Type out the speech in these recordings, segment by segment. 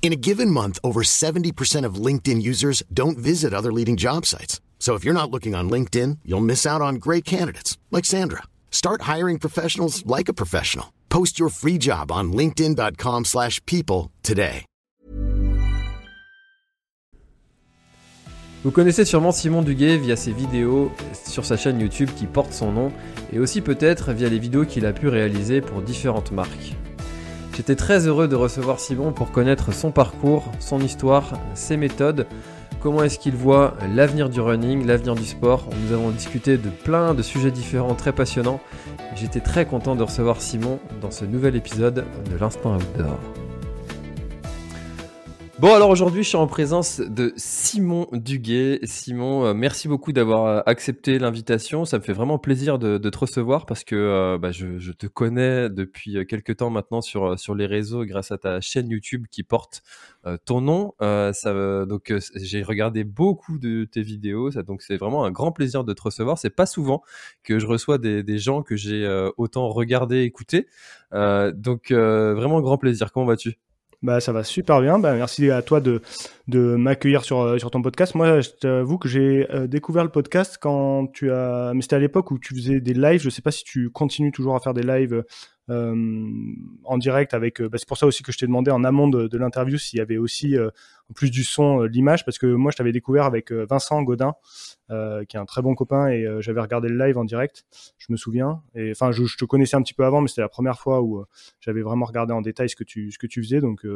In a given month, over 70% of LinkedIn users don't visit other leading job sites. So if you're not looking on LinkedIn, you'll miss out on great candidates like Sandra. Start hiring professionals like a professional. Post your free job on linkedin.com/people today. Vous connaissez sûrement Simon Duguay via ses vidéos sur sa chaîne YouTube qui porte son nom et aussi peut-être via les vidéos qu'il a pu réaliser pour différentes marques. J'étais très heureux de recevoir Simon pour connaître son parcours, son histoire, ses méthodes, comment est-ce qu'il voit l'avenir du running, l'avenir du sport. Nous avons discuté de plein de sujets différents très passionnants. J'étais très content de recevoir Simon dans ce nouvel épisode de l'Instant Outdoor. Bon, alors aujourd'hui, je suis en présence de Simon Duguay. Simon, euh, merci beaucoup d'avoir euh, accepté l'invitation. Ça me fait vraiment plaisir de, de te recevoir parce que euh, bah, je, je te connais depuis quelques temps maintenant sur, sur les réseaux grâce à ta chaîne YouTube qui porte ton nom. Euh, ça, donc, j'ai regardé beaucoup de tes vidéos. Ça, donc, c'est vraiment un grand plaisir de te recevoir. C'est pas souvent que je reçois des, des gens que j'ai autant regardé, écouté. Donc, vraiment grand plaisir. Comment vas-tu? Bah, ça va super bien. Bah, merci à toi de, de m'accueillir sur, euh, sur ton podcast. Moi, je t'avoue que j'ai euh, découvert le podcast quand tu as. Mais c'était à l'époque où tu faisais des lives. Je sais pas si tu continues toujours à faire des lives euh, en direct avec. bah, c'est pour ça aussi que je t'ai demandé en amont de, l'interview s'il y avait aussi, en plus du son, euh, l'image. Parce que moi, je t'avais découvert avec euh, Vincent Godin, euh, qui est un très bon copain, et euh, j'avais regardé le live en direct. Je me souviens. Et enfin, je, te connaissais un petit peu avant, mais c'était la première fois où j'avais vraiment regardé en détail ce que tu, ce que tu faisais. Donc,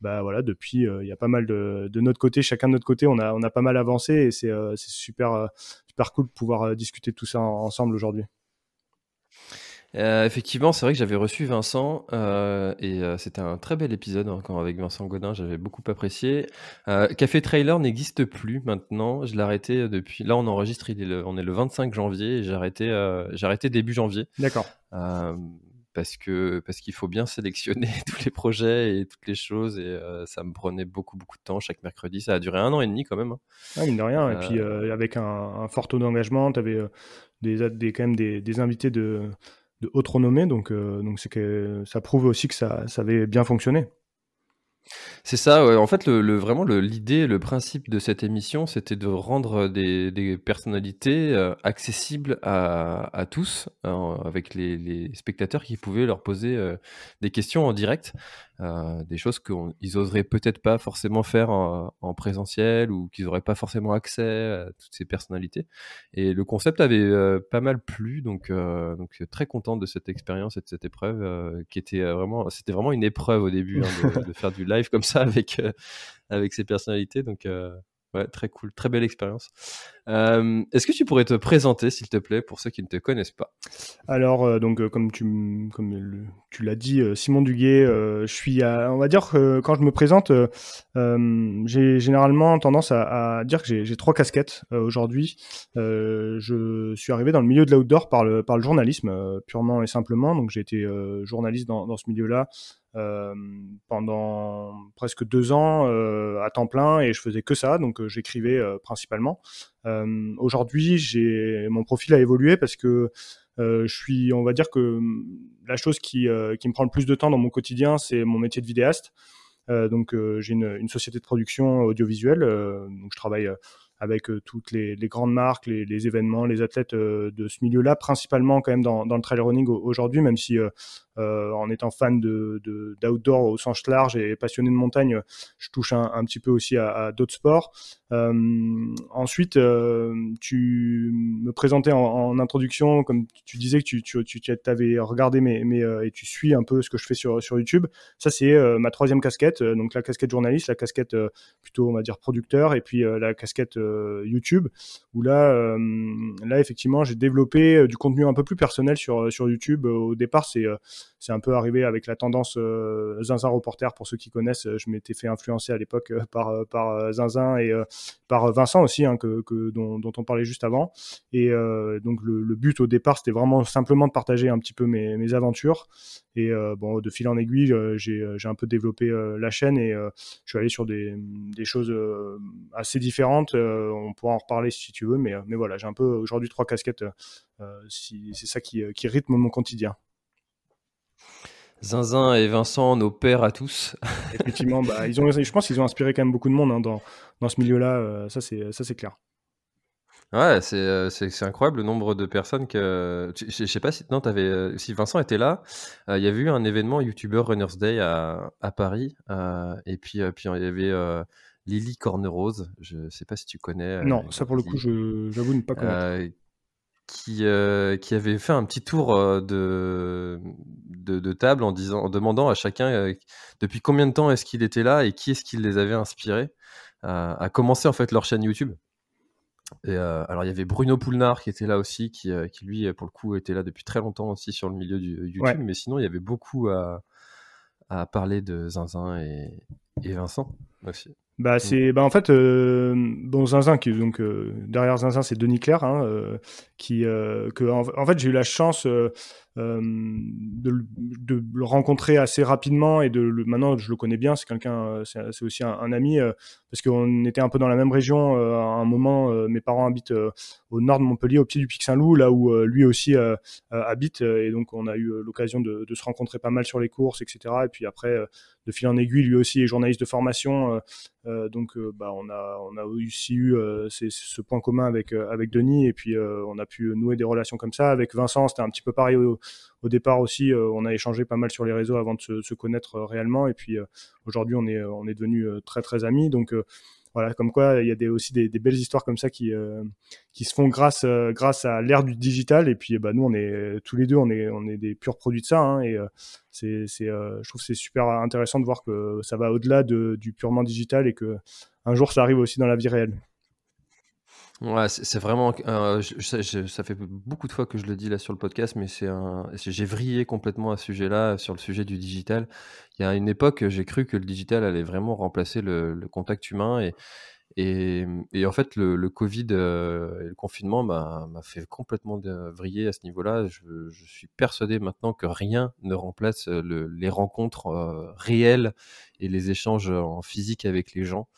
bah voilà, depuis, il y a pas mal de, de notre côté, chacun de notre côté, on a, on a pas mal avancé et c'est super, super cool de pouvoir discuter de tout ça en- ensemble aujourd'hui. Euh, effectivement, c'est vrai que j'avais reçu Vincent euh, et euh, c'était un très bel épisode encore avec Vincent Godin, j'avais beaucoup apprécié. Café Trailer n'existe plus maintenant, je l'ai arrêté depuis. Là, on enregistre, il est le- on est le 25 janvier et j'ai arrêté, début janvier D'accord. parce que parce qu'il faut bien sélectionner tous les projets et toutes les choses et ça me prenait beaucoup beaucoup de temps chaque mercredi. Ça a duré un an et demi quand même. hein. Ah, mine de rien. Et puis, avec un, un fort taux d'engagement, tu avais des, des, quand même des, des invités de, de haute renommée. Donc, euh, donc que ça prouve aussi que ça, ça avait bien fonctionné. C'est ça, ouais. En fait, le, le- vraiment, l'idée, le principe de cette émission, c'était de rendre des, des personnalités euh, accessibles à, à tous, euh, avec les, les spectateurs qui pouvaient leur poser euh, des questions en direct, euh, des choses qu'ils oseraient peut-être pas forcément faire en, en présentiel ou qu'ils n'auraient pas forcément accès à toutes ces personnalités. Et le concept avait euh, pas mal plu, donc, euh, donc très content de cette expérience et de cette épreuve euh, qui était euh, vraiment, c'était vraiment une épreuve au début hein, de, de faire du live comme ça avec euh, avec ces personnalités. Donc euh, très cool, très belle expérience. Euh, Est-ce que tu pourrais te présenter, s'il te plaît, pour ceux qui ne te connaissent pas? Alors, euh, donc, euh, comme tu, comme tu l'as dit, Simon Duguay, euh, je suis, à- on va dire que quand je me présente, j'ai généralement tendance à, dire que j'ai trois casquettes aujourd'hui. Je suis arrivé dans le milieu de l'outdoor par le, par le journalisme, purement et simplement. Donc, j'ai été journaliste dans, dans ce milieu-là pendant presque deux ans euh, à temps plein et je faisais que ça. Donc, euh, j'écrivais euh, principalement. Euh, aujourd'hui, j'ai mon profil a évolué parce que euh, je suis, on va dire que la chose qui, euh, qui me prend le plus de temps dans mon quotidien, c'est mon métier de vidéaste. Euh, donc, euh, j'ai une, société de production audiovisuelle. euh, donc, je travaille euh, avec euh, toutes les, grandes marques, les, événements, les athlètes euh, de ce milieu-là, principalement quand même dans, le trail running au- aujourd'hui, même si euh, en étant fan d'outdoor au sens large et passionné de montagne, je touche un, petit peu aussi à, d'autres sports. Ensuite, tu me présentais en, introduction, comme tu disais que tu, tu, avais regardé mes, et tu suis un peu ce que je fais sur, YouTube. Ça, c'est ma troisième casquette, donc la casquette journaliste, la casquette plutôt, on va dire, producteur, et puis la casquette YouTube, où là, là effectivement, j'ai développé du contenu un peu plus personnel sur sur YouTube. Au départ, c'est c'est un peu arrivé avec la tendance Zinzin Reporter pour ceux qui connaissent. Je m'étais fait influencer à l'époque par par Zinzin et par Vincent aussi, hein, que, dont, dont, on parlait juste avant. Et donc le, but au départ, c'était vraiment simplement de partager un petit peu mes, aventures. Et bon, de fil en aiguille, j'ai un peu développé la chaîne et je suis allé sur des, des choses assez différentes. On pourra en reparler si tu veux, mais, mais voilà, j'ai un peu aujourd'hui trois casquettes. si, c'est ça qui, qui rythme mon quotidien. Zinzin et Vincent, nos pères à tous. Effectivement, bah, ils ont, je pense qu'ils ont inspiré quand même beaucoup de monde hein, dans, dans, ce milieu-là. ça, c'est, ça, c'est clair. Ouais, c'est, c'est, incroyable le nombre de personnes que. Je, sais pas si. Non, avais, si Vincent était là, il y avait eu un événement YouTuber Runners Day à, à Paris. et puis, puis il y avait Lily Cornerose. Je sais pas si tu connais. Non, ça pour le coup, j'avoue ne pas connaître qui, qui avait fait un petit tour de, de, table en, disant, en demandant à chacun depuis combien de temps est-ce qu'il était là et qui est-ce qui les avait inspirés à commencer en fait leur chaîne YouTube. Et alors il y avait Bruno Poulnard qui était là aussi, qui, qui, lui pour le coup était là depuis très longtemps aussi sur le milieu du YouTube, mais sinon il y avait beaucoup à, à parler de Zinzin et, et Vincent aussi. Bah, mmh. c'est, bah, en fait, euh, bon, Zinzin, qui, donc, euh, derrière Zinzin, c'est Denis Claire, hein, euh, qui, que, en, fait, j'ai eu la chance de, de, le rencontrer assez rapidement et de le, maintenant, je le connais bien, c'est quelqu'un, c'est, aussi un, ami, parce qu'on était un peu dans la même région à un moment, mes parents habitent au nord de Montpellier, au pied du Pic Saint-Loup, là où lui aussi habite, et donc on a eu l'occasion de, se rencontrer pas mal sur les courses, etc. Et puis après, de fil en aiguille, lui aussi est journaliste de formation. Euh, euh, donc, euh, bah, on a, on a aussi eu ce point commun avec avec Denis, et puis on a pu nouer des relations comme ça. Avec Vincent, c'était un petit peu pareil départ aussi. on a échangé pas mal sur les réseaux avant de se, connaître réellement, et puis aujourd'hui, on est devenus très très amis. Donc voilà, comme quoi il y a aussi des, belles histoires comme ça qui, euh, se font grâce, euh, à l'ère du digital. Et puis, bah, nous, on est tous les deux, on est, des purs produits de ça. Hein, et euh, je trouve que c'est super intéressant de voir que ça va au-delà de, du purement digital et que un jour ça arrive aussi dans la vie réelle. Ouais, c'est vraiment. Euh, ça fait beaucoup de fois que je le dis là sur le podcast, mais c'est un. J'ai vrillé complètement à ce sujet-là, sur le sujet du digital. Il y a une époque, j'ai cru que le digital allait vraiment remplacer le, contact humain et, et, en fait, le, Covid euh, et le confinement m'a fait complètement vriller à ce niveau-là. Je, suis persuadé maintenant que rien ne remplace le, les rencontres euh, réelles et les échanges en physique avec les gens.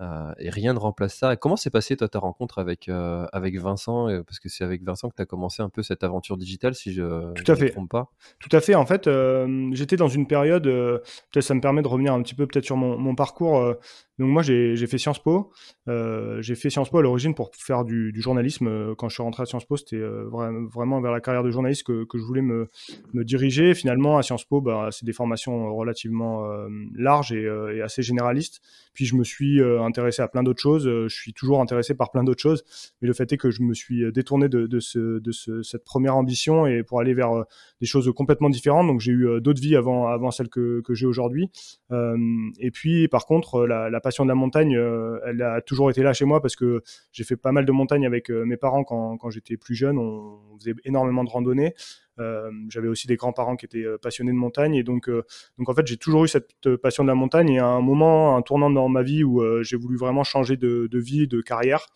Euh, et rien ne remplace ça. comment s'est passée toi ta rencontre avec euh, avec Vincent Parce que c'est avec Vincent que tu as commencé un peu cette aventure digitale, si je ne me trompe pas. Tout à fait. En fait, euh, j'étais dans une période. peut-être ça me permet de revenir un petit peu peut-être sur mon, mon parcours. Donc moi j'ai fait Sciences Po. Euh, j'ai fait Sciences Po à l'origine pour faire du, du, journalisme. Euh, quand je suis rentré à Sciences Po, c'était euh, vraiment vers la carrière de journaliste que, que je voulais me, me, diriger. Finalement à Sciences Po, bah, c'est des formations relativement euh, larges et, et, assez généralistes. Puis je me suis intéressé à plein d'autres choses. Je suis toujours intéressé par plein d'autres choses. Mais le fait est que je me suis détourné de, ce, de ce, cette première ambition et pour aller vers des choses complètement différentes. Donc j'ai eu d'autres vies avant, avant celle que, que j'ai aujourd'hui. et puis par contre la, passion de la montagne, euh, elle a toujours été là chez moi parce que j'ai fait pas mal de montagne avec euh, mes parents quand, quand j'étais plus jeune. On, faisait énormément de randonnées. Euh, j'avais aussi des grands-parents qui étaient passionnés de montagne et donc donc en fait j'ai toujours eu cette passion de la montagne et à un moment un tournant dans ma vie où j'ai voulu vraiment changer de, vie de carrière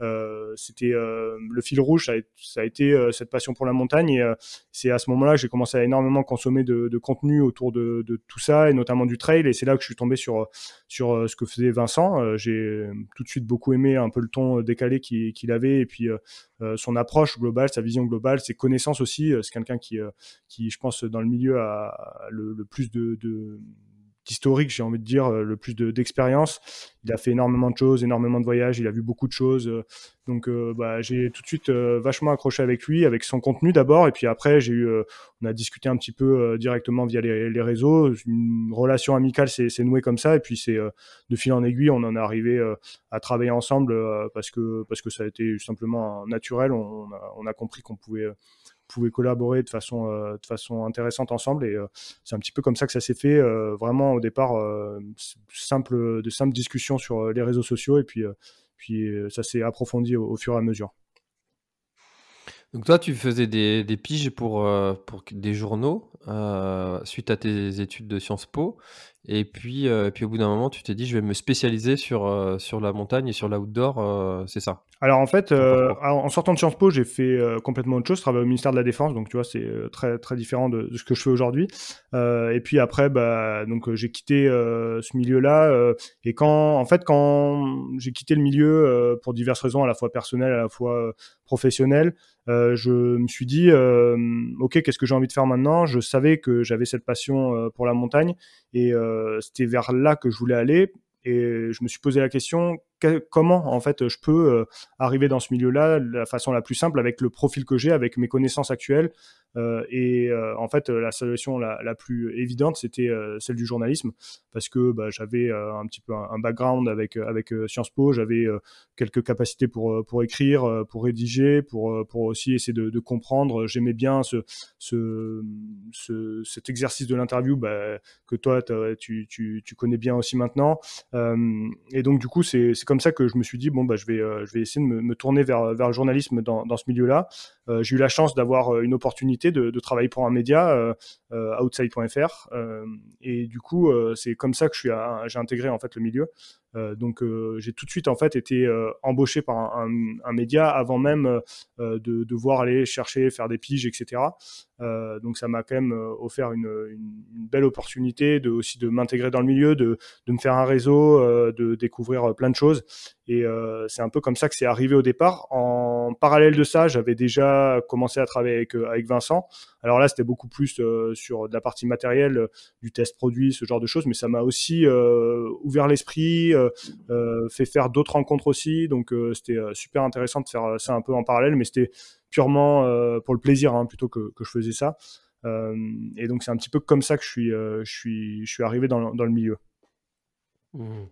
euh, c'était euh, le fil rouge, ça a, été euh, cette passion pour la montagne. Et c'est à ce moment-là que j'ai commencé à énormément consommer de, contenu autour de, de, tout ça, et notamment du trail. Et c'est là que je suis tombé sur sur ce que faisait Vincent. j'ai tout de suite beaucoup aimé un peu le ton décalé qu'il avait, et puis son approche globale, sa vision globale, ses connaissances aussi. c'est quelqu'un qui, qui, je pense, dans le milieu a le, plus de, historique, j'ai envie de dire, euh, le plus d'expérience. il a fait énormément de choses, énormément de voyages, il a vu beaucoup de choses. Euh, donc, euh, bah, j'ai tout de suite vachement accroché avec lui, avec son contenu d'abord, et puis après, j'ai eu, on a discuté un petit peu directement via les, réseaux. Une relation amicale s'est nouée comme ça, et puis c'est de fil en aiguille, on en est arrivé à travailler ensemble parce que parce que ça a été simplement naturel. On a compris qu'on pouvait pouvait collaborer de façon, euh, de façon intéressante ensemble. Et euh, c'est un petit peu comme ça que ça s'est fait. Euh, vraiment, au départ, simple, de simples discussions sur les réseaux sociaux. Et puis, puis ça s'est approfondi au, fur et à mesure. Donc toi, tu faisais des, des piges pour, pour des journaux suite à tes études de Sciences Po. Et puis, euh, puis au bout d'un moment, tu t'es dit, je vais me spécialiser sur, euh, sur la montagne et sur l'outdoor, euh, c'est ça? Alors en fait, en sortant de Sciences Po, j'ai fait complètement autre chose. Je travaille au ministère de la Défense, donc tu vois, c'est très, très différent de, ce que je fais aujourd'hui. et puis après, bah, donc j'ai quitté ce milieu-là. et quand, en fait, quand j'ai quitté le milieu pour diverses raisons, à la fois personnelles, à la fois professionnelles, je me suis dit, ok, qu'est-ce que j'ai envie de faire maintenant? Je savais que j'avais cette passion pour la montagne et euh, c'était vers là que je voulais aller. Et je me suis posé la question comment en fait je peux euh, arriver dans ce milieu-là de la façon la plus simple avec le profil que j'ai, avec mes connaissances actuelles. Euh, et en fait, la solution la, plus évidente, c'était celle du journalisme, parce que bah, j'avais un petit peu un, background avec avec Sciences Po, j'avais quelques capacités pour pour écrire, pour rédiger, pour pour aussi essayer de, comprendre. J'aimais bien ce, cet exercice de l'interview bah, que toi tu, tu, tu connais bien aussi maintenant. et donc du coup, c'est comme ça que je me suis dit bon bah je vais euh, je vais essayer de me, tourner vers vers le journalisme dans, dans ce milieu-là. Euh, j'ai eu la chance d'avoir euh, une opportunité de, travailler pour un média outside.fr et du coup c'est comme ça que j'ai intégré en fait le milieu. Donc j'ai tout de suite en fait été embauché par un, média avant même de devoir aller chercher faire des piges etc. donc ça m'a quand même offert une, belle opportunité de aussi de m'intégrer dans le milieu, de me faire un réseau, de découvrir plein de choses et euh, c'est un peu comme ça que c'est arrivé au départ. En parallèle de ça, j'avais déjà commencé à travailler avec, euh, Vincent. Alors là, c'était beaucoup plus euh, sur de la partie matérielle, du test produit, ce genre de choses, mais ça m'a aussi ouvert l'esprit, fait faire d'autres rencontres aussi. Donc c'était super intéressant de faire ça un peu en parallèle, mais c'était purement pour le plaisir hein, plutôt que, que, je faisais ça. et donc c'est un petit peu comme ça que je suis, je suis, je suis arrivé dans, dans le milieu. Mmh.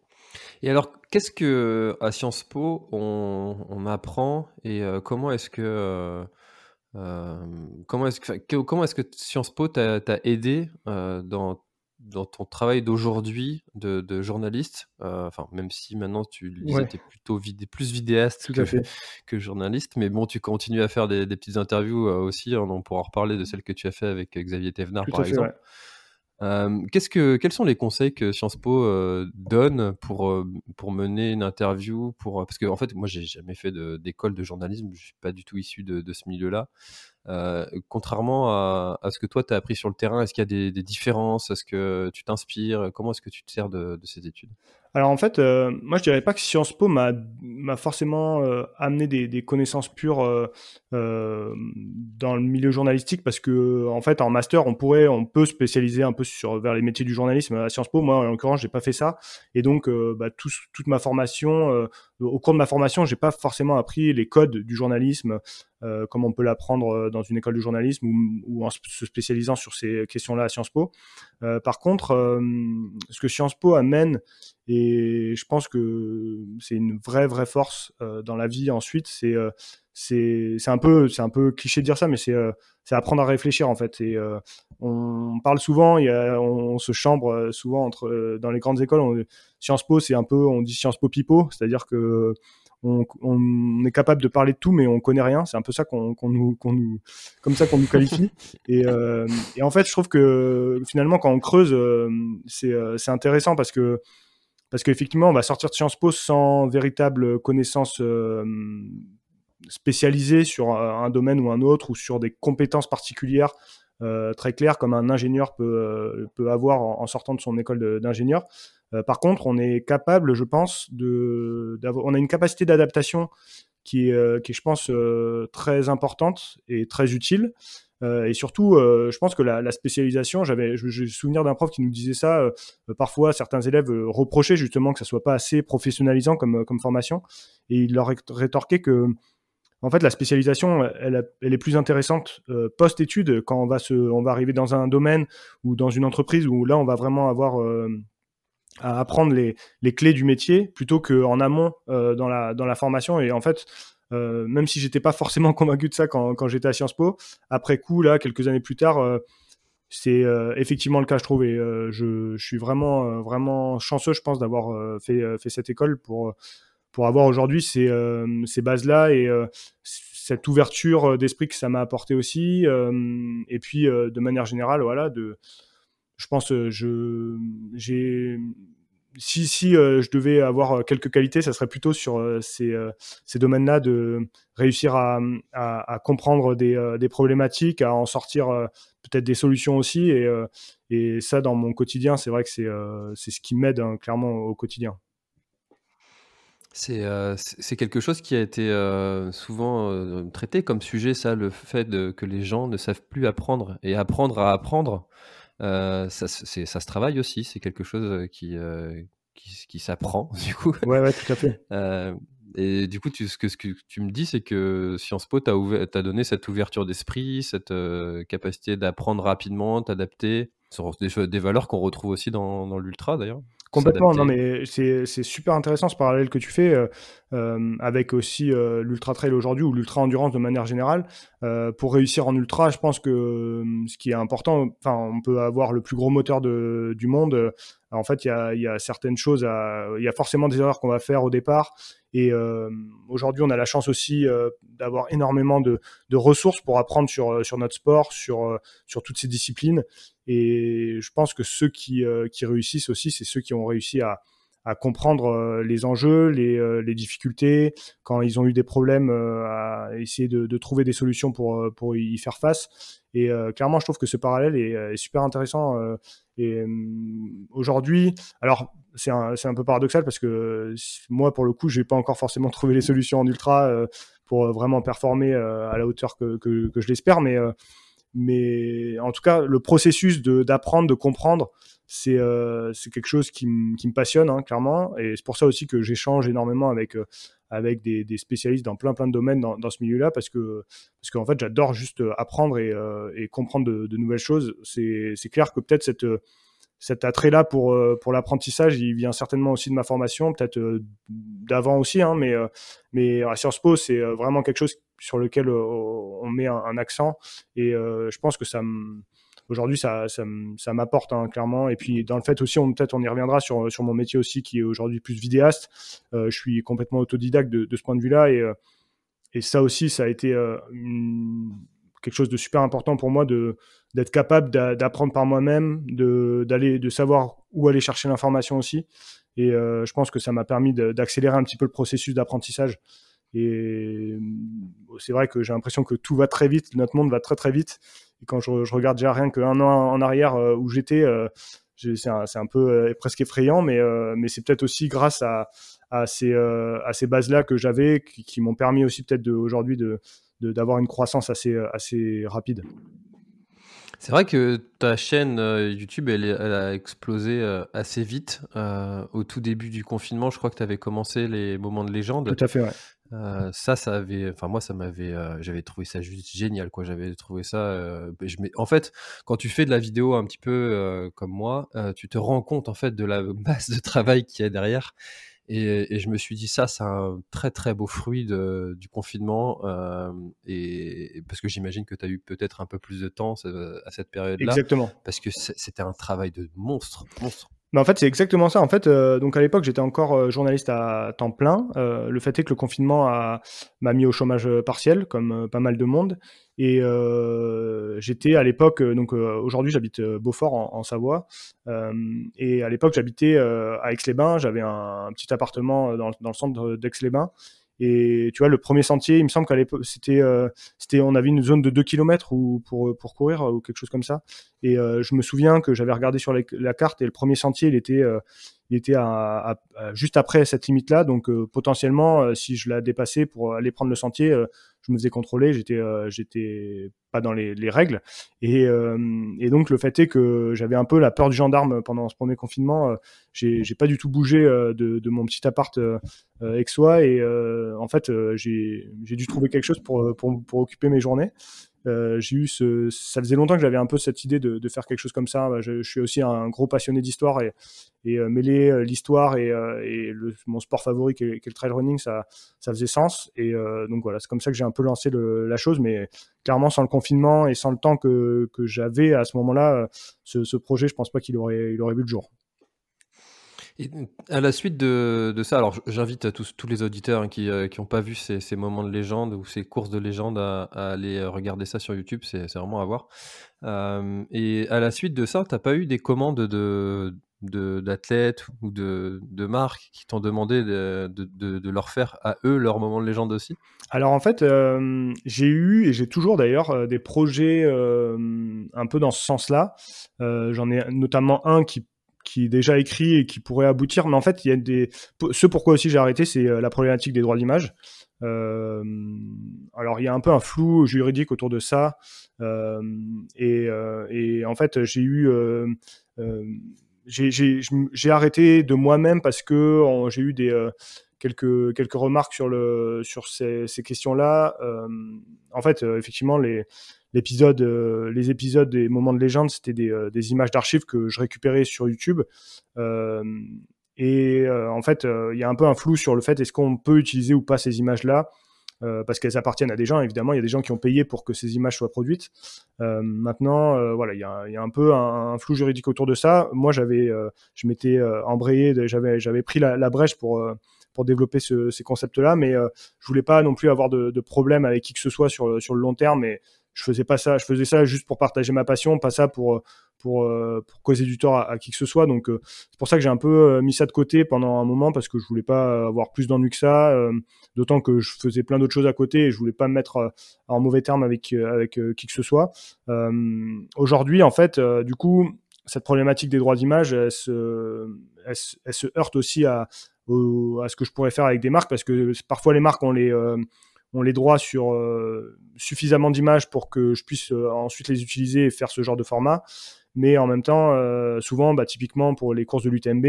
Et alors, qu'est-ce que à Sciences Po on, apprend et euh, comment est-ce que euh, euh, comment est-ce que comment est-ce que Sciences Po t'a aidé dans dans ton travail d'aujourd'hui de, journaliste, enfin même si maintenant tu étais plutôt plus vidéaste que, que, journaliste, mais bon tu continues à faire des, petites interviews aussi, hein, on pourra reparler de celles que tu as fait avec Xavier Thévenard par exemple. Quels sont les conseils que Sciences Po donne pour, pour mener une interview pour, Parce que, en fait, moi, j'ai jamais fait d'école de, journalisme, je suis pas du tout issu de, ce milieu-là. contrairement à, ce que toi, tu as appris sur le terrain, est-ce qu'il y a des, différences? Est-ce que tu t'inspires? Comment est-ce que tu te sers de ces études? Alors en fait, euh, moi je dirais pas que Sciences Po m'a forcément euh, amené des, connaissances pures euh, dans le milieu journalistique parce que en fait en master on pourrait, on peut spécialiser un peu sur vers les métiers du journalisme à Sciences Po. Moi en l'occurrence j'ai pas fait ça et donc bah, tout, toute ma formation, au cours de ma formation j'ai pas forcément appris les codes du journalisme comme on peut l'apprendre dans une école de journalisme ou, ou, en se spécialisant sur ces questions-là à Sciences Po. par contre, ce que Sciences Po amène et je pense que c'est une vraie vraie force euh, dans la vie. Ensuite, c'est euh, c'est un peu un peu cliché de dire ça, mais c'est euh, apprendre à réfléchir en fait. Et on parle souvent, il y a, on, se chambre souvent entre dans les grandes écoles. On, Sciences Po, c'est un peu on dit Sciences Po pipo, c'est-à-dire que on, on, est capable de parler de tout, mais on connaît rien. C'est un peu ça qu'on qu'on nous, qu'on nous, comme ça qu'on nous qualifie. Et, et, en fait, je trouve que finalement, quand on creuse, c'est c'est intéressant parce que parce qu'effectivement, on va sortir de Sciences Po sans véritable connaissance euh, spécialisée sur un domaine ou un autre, ou sur des compétences particulières euh, très claires, comme un ingénieur peut, euh, peut avoir en, sortant de son école d'ingénieur. par contre, on est capable, je pense, de, on a une capacité d'adaptation qui est, qui est, je pense, très importante et très utile. Euh, et surtout, euh, je pense que la, spécialisation, j'avais, j'ai souvenir d'un prof qui nous disait ça. Euh, parfois, certains élèves reprochaient justement que ça soit pas assez professionnalisant comme, formation, et il leur rétorquait que en fait, la spécialisation, elle, est plus intéressante post-études quand on va se, on va arriver dans un domaine ou dans une entreprise où là, on va vraiment avoir à apprendre les, clés du métier plutôt qu'en amont dans la dans la formation. Et en fait, euh, même si j'étais pas forcément convaincu de ça quand, j'étais à Sciences Po. Après coup, là, quelques années plus tard, euh, c'est euh, effectivement le cas, je trouve. Et je, suis vraiment, vraiment chanceux, je pense, d'avoir fait, cette école pour pour avoir aujourd'hui ces, bases-là et cette ouverture d'esprit que ça m'a apporté aussi. et puis, de manière générale, voilà, je pense, je, j'ai, si, si je devais avoir quelques qualités, ça serait plutôt sur ces, ces domaines-là de réussir à, comprendre des, problématiques, à en sortir peut-être des solutions aussi. Et, ça, dans mon quotidien, c'est vrai que c'est ce qui m'aide hein, clairement au quotidien. C'est c'est quelque chose qui a été souvent traité comme sujet, ça, le fait que les gens ne savent plus apprendre et apprendre à apprendre. Ça, ça se travaille aussi, c'est quelque chose qui, qui, qui s'apprend, du coup. Ouais, ouais, tout à fait. Et du coup, tu, ce, que, ce que tu me dis, c'est que Sciences Po t'a donné cette ouverture d'esprit, cette capacité d'apprendre rapidement, t'adapter, des, des valeurs qu'on retrouve aussi dans, dans l'ultra d'ailleurs. Complètement, non mais c'est super intéressant ce parallèle que tu fais euh, euh, avec aussi l'ultra trail aujourd'hui ou l'ultra endurance de manière générale. pour réussir en ultra, je pense que ce qui est important, enfin on peut avoir le plus gros moteur de, du monde. en fait, il y a, y a, certaines choses, il y a forcément des erreurs qu'on va faire au départ et euh, aujourd'hui, on a la chance aussi euh, d'avoir énormément de, ressources pour apprendre sur, euh, sur notre sport, sur, sur toutes ces disciplines. Et je pense que ceux qui, qui réussissent aussi, c'est ceux qui ont réussi à, à comprendre les enjeux, les, les, difficultés, quand ils ont eu des problèmes, à essayer de, trouver des solutions pour, pour y faire face. Et clairement, je trouve que ce parallèle est, super intéressant. et aujourd'hui, alors c'est un, un, peu paradoxal parce que moi, pour le coup, j'ai pas encore forcément trouvé les solutions en ultra euh, pour vraiment performer euh, à la hauteur que, que, que je l'espère, mais euh, mais en tout cas, le processus d'apprendre, de, comprendre, c'est c'est quelque chose qui, qui me passionne hein, clairement, et c'est pour ça aussi que j'échange énormément avec avec des, des, spécialistes dans plein plein de domaines dans, ce milieu-là, parce que parce qu'en fait, j'adore juste apprendre et, et comprendre de, nouvelles choses. C'est clair que peut-être cette cet attrait-là pour, euh, pour l'apprentissage, il vient certainement aussi de ma formation, peut-être euh, d'avant aussi, hein, mais, euh, mais à Sciences Po, c'est vraiment quelque chose sur lequel on met un, accent. Et je pense que ça aujourd'hui, ça, ça, m'apporte hein, clairement. Et puis dans le fait aussi, peut-être on y reviendra sur, sur mon métier aussi, qui est aujourd'hui plus vidéaste. je suis complètement autodidacte de, ce point de vue-là. Et, et ça aussi, ça a été quelque chose de super important pour moi de d'être capable d'apprendre par moi-même, de, d'aller, de savoir où aller chercher l'information aussi. Et euh, je pense que ça m'a permis d'accélérer un petit peu le processus d'apprentissage. Et euh, c'est vrai que j'ai l'impression que tout va très vite, notre monde va très très vite. Et quand je, regarde déjà rien qu'un an en arrière euh, où j'étais, c'est un, un, peu presque effrayant, mais, mais c'est peut-être aussi grâce à, à ces, à ces bases-là que j'avais qui, qui m'ont permis aussi peut-être aujourd'hui de, d'avoir une croissance assez, assez rapide. C'est vrai que ta chaîne euh, YouTube, elle, elle a explosé euh, assez vite. Euh, au tout début du confinement, je crois que tu avais commencé les moments de légende. Tout à fait, ouais. Ça, ça avait, enfin moi, ça m'avait, j'avais trouvé ça juste génial, quoi. J'avais trouvé ça. je en fait, quand tu fais de la vidéo un petit peu comme moi, tu te rends compte en fait de la masse de travail qu'il y a derrière. Et, je me suis dit, ça, c'est un très très beau fruit du confinement. Euh, et, parce que j'imagine que tu as eu peut-être un peu plus de temps à cette période-là. Exactement. Parce que c'était un travail de monstre. monstre. Mais en fait, c'est exactement ça. En fait, euh, donc à l'époque, j'étais encore euh, journaliste à temps plein. Euh, le fait est que le confinement m'a mis au chômage partiel, comme pas mal de monde. Et j'étais à l'époque, donc aujourd'hui, j'habite Beaufort en, Savoie. et à l'époque, j'habitais à Aix-les-Bains. J'avais un, petit appartement dans le centre d'Aix-les-Bains. Et tu vois, le premier sentier, il me semble qu'à l'époque, c'était, euh, c'était, on avait une zone de 2 km ou pour, pour courir ou quelque chose comme ça. Et euh, je me souviens que j'avais regardé sur la, carte et le premier sentier, il était, euh, il était juste après cette limite-là. Donc potentiellement, si je la dépassais pour aller prendre le sentier, je me faisais contrôler. J'étais, j'étais pas dans les, les règles. Et, donc le fait est que j'avais un peu la peur du gendarme pendant ce premier confinement. j'ai, pas du tout bougé de, mon petit appart soi et en fait j'ai, dû trouver quelque chose pour occuper mes journées. Euh, j'ai eu ça faisait longtemps que j'avais un peu cette idée de, faire quelque chose comme ça. Je, je suis aussi un gros passionné d'histoire et, euh, mêler euh, l'histoire et, mon sport favori qui est, le trail running, ça, faisait sens. Et donc voilà, c'est comme ça que j'ai un peu lancé la chose, mais clairement sans le confinement et sans le temps que, j'avais à ce moment-là, ce, projet, je pense pas qu'il aurait, il aurait vu le jour. Et à la suite de, ça, alors j'invite tous, les auditeurs hein, qui n'ont pas vu ces, moments de légende ou ces courses de légende à, aller regarder ça sur YouTube, c'est vraiment à voir. Euh, et à la suite de ça, tu n'as pas eu des commandes de, d'athlètes ou de, marques qui t'ont demandé de, leur faire à eux leur moment de légende aussi? Alors en fait, euh, j'ai eu et j'ai toujours d'ailleurs euh, des projets euh, un peu dans ce sens-là. J'en ai notamment un qui qui est déjà écrit et qui pourrait aboutir, mais en fait, il y a des ce pourquoi aussi j'ai arrêté, c'est la problématique des droits d'image. Euh, alors il y a un peu un flou juridique autour de ça, euh, et, et, en fait j'ai eu j'ai arrêté de moi-même parce que j'ai eu des euh, quelques quelques remarques sur le sur ces, ces questions-là. Euh, en fait, euh, effectivement, les l'épisode les épisodes des moments de légende, c'était des, des images d'archives que je récupérais sur YouTube. et en fait, il y a un peu un flou sur le fait est-ce qu'on peut utiliser ou pas ces images-là. Euh, parce qu'elles appartiennent à des gens, évidemment, il y a des gens qui ont payé pour que ces images soient produites. Euh, maintenant, euh, voilà, il y, a, y, a, un peu un, flou juridique autour de ça. Moi, j'avais, je m'étais embrayé, j'avais, j'avais pris la, brèche pour pour développer ce, ces concepts-là, mais je voulais pas non plus avoir de, de problème avec qui que ce soit sur, sur le long terme. Et je faisais pas ça, je faisais ça juste pour partager ma passion, pas ça pour pour, euh, pour causer du tort à, qui que ce soit. Donc euh, c'est pour ça que j'ai un peu euh, mis ça de côté pendant un moment parce que je voulais pas avoir plus d'ennuis que ça. D'autant que je faisais plein d'autres choses à côté et je voulais pas me mettre en mauvais terme avec avec qui que ce soit. Aujourd'hui, en fait, du coup, cette problématique des droits d'image, elle se, elle, se heurte aussi à, à ce que je pourrais faire avec des marques parce que parfois les marques ont les ont les droits sur suffisamment d'images pour que je puisse ensuite les utiliser et faire ce genre de format. Mais en même temps, euh, souvent, bah, typiquement pour les courses de l'UTMB,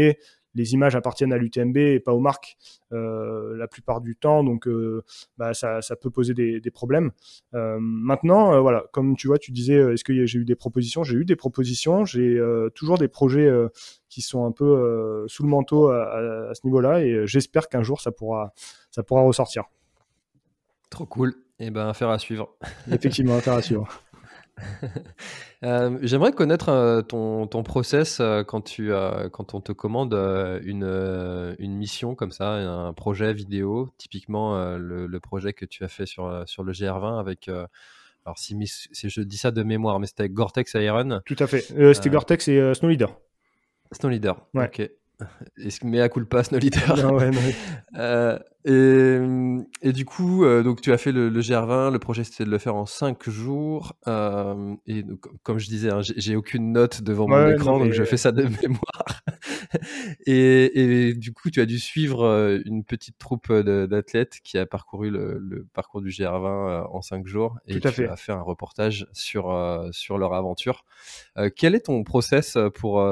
les images appartiennent à l'UTMB et pas aux marques euh, la plupart du temps, donc euh, bah, ça, ça, peut poser des, problèmes. Euh, maintenant, voilà, comme tu vois, tu disais, est-ce que j'ai eu des propositions? J'ai eu des propositions, j'ai toujours des projets qui sont un peu sous le manteau à, ce niveau-là, et j'espère qu'un jour ça pourra ressortir. Trop cool. Et eh ben, affaire à suivre. Effectivement, affaire à suivre. Euh, j'aimerais connaître euh, ton, ton process euh, quand, tu, quand on te commande une, une mission comme ça, un projet vidéo, typiquement le, projet que tu as fait sur, sur le GR20 avec. alors, si, si, je dis ça de mémoire, mais c'était avec Gore-Tex Iron. Tout à fait. c'était Gore-Tex et Snow Leader. Snow Leader, ouais. ok. Mais à culpa, Snow Leader. Non, ouais, non. Et, et, du coup, euh, donc tu as fait le, le, GR20. Le projet c'était de le faire en 5 jours. Euh, et donc, comme je disais, hein, j'ai aucune note devant mon écran, donc je fais ça de mémoire. et, et, du coup, tu as dû suivre euh, une petite troupe d'athlètes qui a parcouru le, le, parcours du GR20 euh, en 5 jours. Et Tout à tu fait. as fait un reportage sur, euh, sur leur aventure. quel est ton process pour,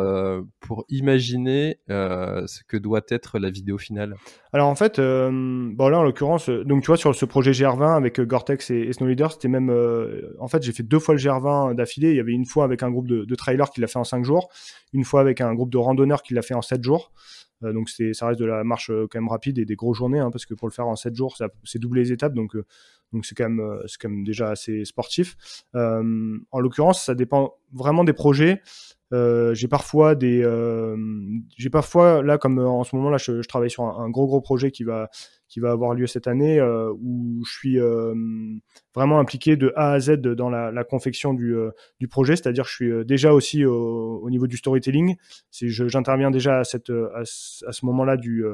pour imaginer ce que doit être la vidéo finale? Alors en fait, bon là en l'occurrence, euh, donc tu vois sur ce projet GR20 avec euh, Gore-Tex et, Snow Leader, c'était même, euh, en fait j'ai fait deux fois le GR20 d'affilée. Il y avait une fois avec un groupe de, trailers qui l'a fait en 5 jours, une fois avec un groupe de randonneurs qui l'a fait en 7 jours. donc ça reste de la marche quand même rapide et des grosses journées, hein, parce que pour le faire en 7 jours, c'est doubler les étapes, donc c'est quand c'est quand même déjà assez sportif. en l'occurrence, ça dépend vraiment des projets. Euh, j'ai parfois des, euh, j'ai parfois là comme en ce moment là, je travaille sur un, gros gros projet qui va qui va avoir lieu cette année euh, où je suis euh, vraiment impliqué de A à Z dans la, confection du, euh, du projet, c'est-à-dire je suis déjà aussi au, au niveau du storytelling, j'interviens déjà à ce moment-là du,